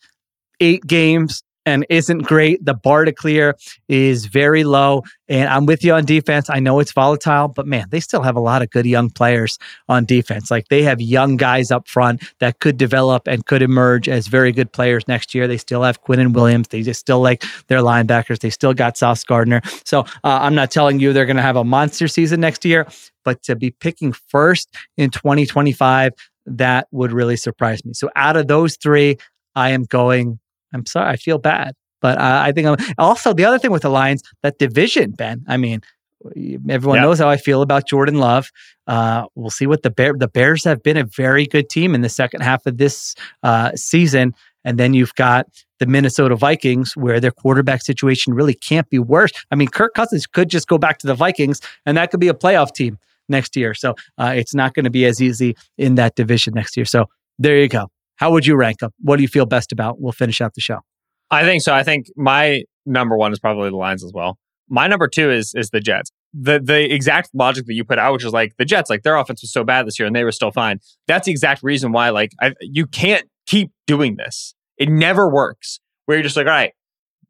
Speaker 4: eight games and isn't great, the bar to clear is very low. And I'm with you on defense. I know it's volatile, but man, they still have a lot of good young players on defense. Like they have young guys up front that could develop and could emerge as very good players next year. They still have Quinnen Williams. They just still like their linebackers. They still got Sauce Gardner. So uh, I'm not telling you they're going to have a monster season next year, but to be picking first in 2025, that would really surprise me. So out of those three, I am going. I'm sorry, I feel bad, but uh, I think I'm also the other thing with the Lions that division. Ben, I mean, everyone
Speaker 5: Yeah.
Speaker 4: knows how I feel about Jordan Love. Uh, we'll see what the bear. The Bears have been a very good team in the second half of this uh, season, and then you've got the Minnesota Vikings, where their quarterback situation really can't be worse. I mean, Kirk Cousins could just go back to the Vikings, and that could be a playoff team next year. So uh, it's not going to be as easy in that division next year. So there you go. How would you rank them? What do you feel best about? We'll finish out the show.
Speaker 5: I think so. I think my number one is probably the Lions as well. My number two is is the Jets. The the exact logic that you put out, which is like the Jets, like their offense was so bad this year and they were still fine. That's the exact reason why, like, I, you can't keep doing this. It never works. Where you're just like, all right,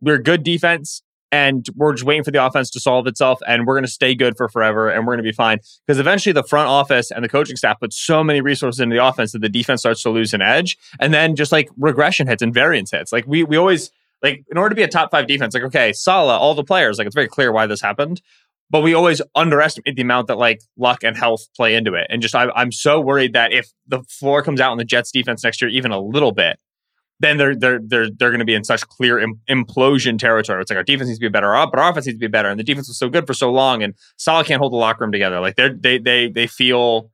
Speaker 5: we're good defense and we're just waiting for the offense to solve itself and we're going to stay good for forever and we're going to be fine. Because eventually the front office and the coaching staff put so many resources into the offense that the defense starts to lose an edge and then just like regression hits and variance hits. Like we we always like in order to be a top five defense like okay Saleh all the players like it's very clear why this happened but we always underestimate the amount that like luck and health play into it. And just I, i'm so worried that if the floor comes out on the jets defense next year even a little bit then they're they're they're they're going to be in such clear Im- implosion territory. It's like our defense needs to be better, but our offense needs to be better. And the defense was so good for so long, and Saleh can't hold the locker room together. Like they they they they feel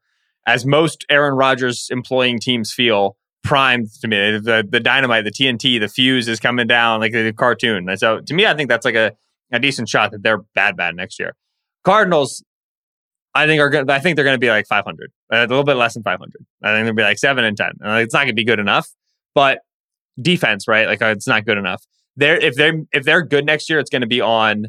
Speaker 5: as most Aaron Rodgers employing teams feel primed to me. The the dynamite, the TNT, the fuse is coming down like the cartoon. And so to me, I think that's like a a decent shot that they're bad bad next year. Cardinals. I think are good. I think they're going to be like 500, uh, a little bit less than 500. I think they'll be like seven and 10. Uh, it's not going to be good enough, but defense, right? Like uh, it's not good enough. They're if they're if they're good next year, it's going to be on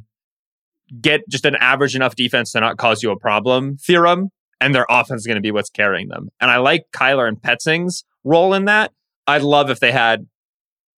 Speaker 5: get just an average enough defense to not cause you a problem theorem, and their offense is going to be what's carrying them. And I like Kyler and Petzing's role in that. I'd love if they had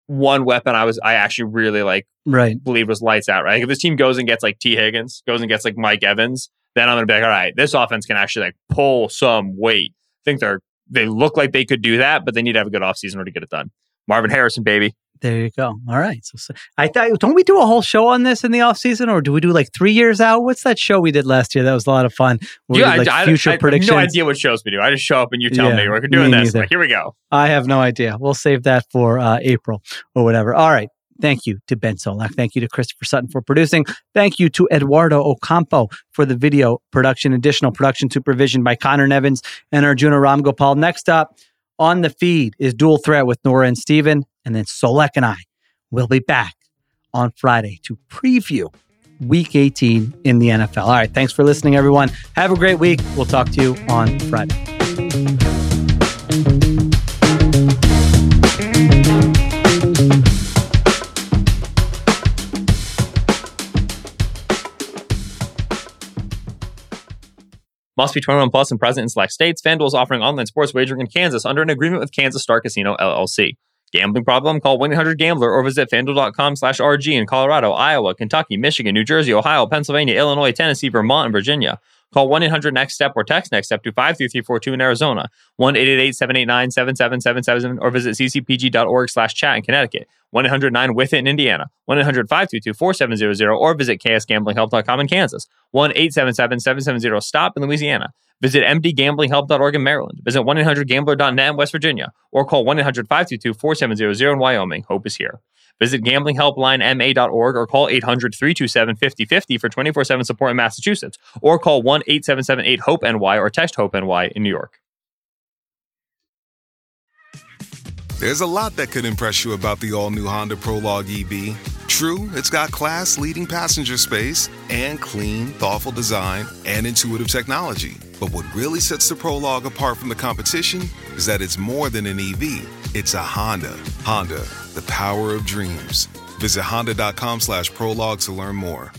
Speaker 5: one weapon. I was I actually really like
Speaker 4: Right.
Speaker 5: believe was lights out. Right? If this team goes and gets like Tee Higgins, goes and gets like Mike Evans, then I'm going to be like, all right, this offense can actually like pull some weight. I think they're they look like they could do that, but they need to have a good offseason in order to get it done. Marvin Harrison, baby.
Speaker 4: There you go. All right. So, so I thought, don't we do a whole show on this in the off season, or do we do like three years out? What's that show we did last year? That was a lot of fun.
Speaker 5: Yeah,
Speaker 4: did, like,
Speaker 5: I,
Speaker 4: future
Speaker 5: I, I
Speaker 4: predictions.
Speaker 5: have no idea what shows we do. I just show up and you tell
Speaker 4: Yeah,
Speaker 5: me we're doing
Speaker 4: me
Speaker 5: this. Like, here we go.
Speaker 4: I have no idea. We'll save that for uh, April or whatever. All right. Thank you to Ben Solak. Thank you to Christopher Sutton for producing. Thank you to Eduardo Ocampo for the video production, additional production supervision by Conor Nevins and Arjuna Ramgopal. Next up on the feed is Dual Threat with Nora and Steven. And then Solak and I will be back on Friday to preview week 18 in the NFL. All right. Thanks for listening, everyone. Have a great week. We'll talk to you on Friday.
Speaker 5: Must be 21 plus and present in select states. FanDuel is offering online sports wagering in Kansas under an agreement with Kansas Star Casino LLC. Gambling problem? Call 1-800-GAMBLER or visit FanDuel.com slash RG in Colorado, Iowa, Kentucky, Michigan, New Jersey, Ohio, Pennsylvania, Illinois, Tennessee, Vermont, and Virginia. Call 1-800-NEXT-STEP or text NEXT STEP to 53342 in Arizona, 1-888-789-7777 or visit ccpg.org slash chat in Connecticut, 1-800-9-WITH-IT in Indiana, 1-800-522-4700 or visit ksgamblinghelp.com in Kansas, 1-877-770-STOP in Louisiana. Visit mdgamblinghelp.org in Maryland. Visit 1-800-GAMBLER.net in West Virginia or call 1-800-522-4700 in Wyoming. Hope is here. Visit gamblinghelplinema.org or call 800-327-5050 for 24-7 support in Massachusetts or call 1-877-8-HOPE-NY or text HOPE-NY in New York.
Speaker 6: There's a lot that could impress you about the all-new Honda Prologue EV. True, it's got class-leading passenger space and clean, thoughtful design and intuitive technology. But what really sets the Prologue apart from the competition is that it's more than an EV. It's a Honda. Honda, the power of dreams. Visit honda.com slash prologue to learn more.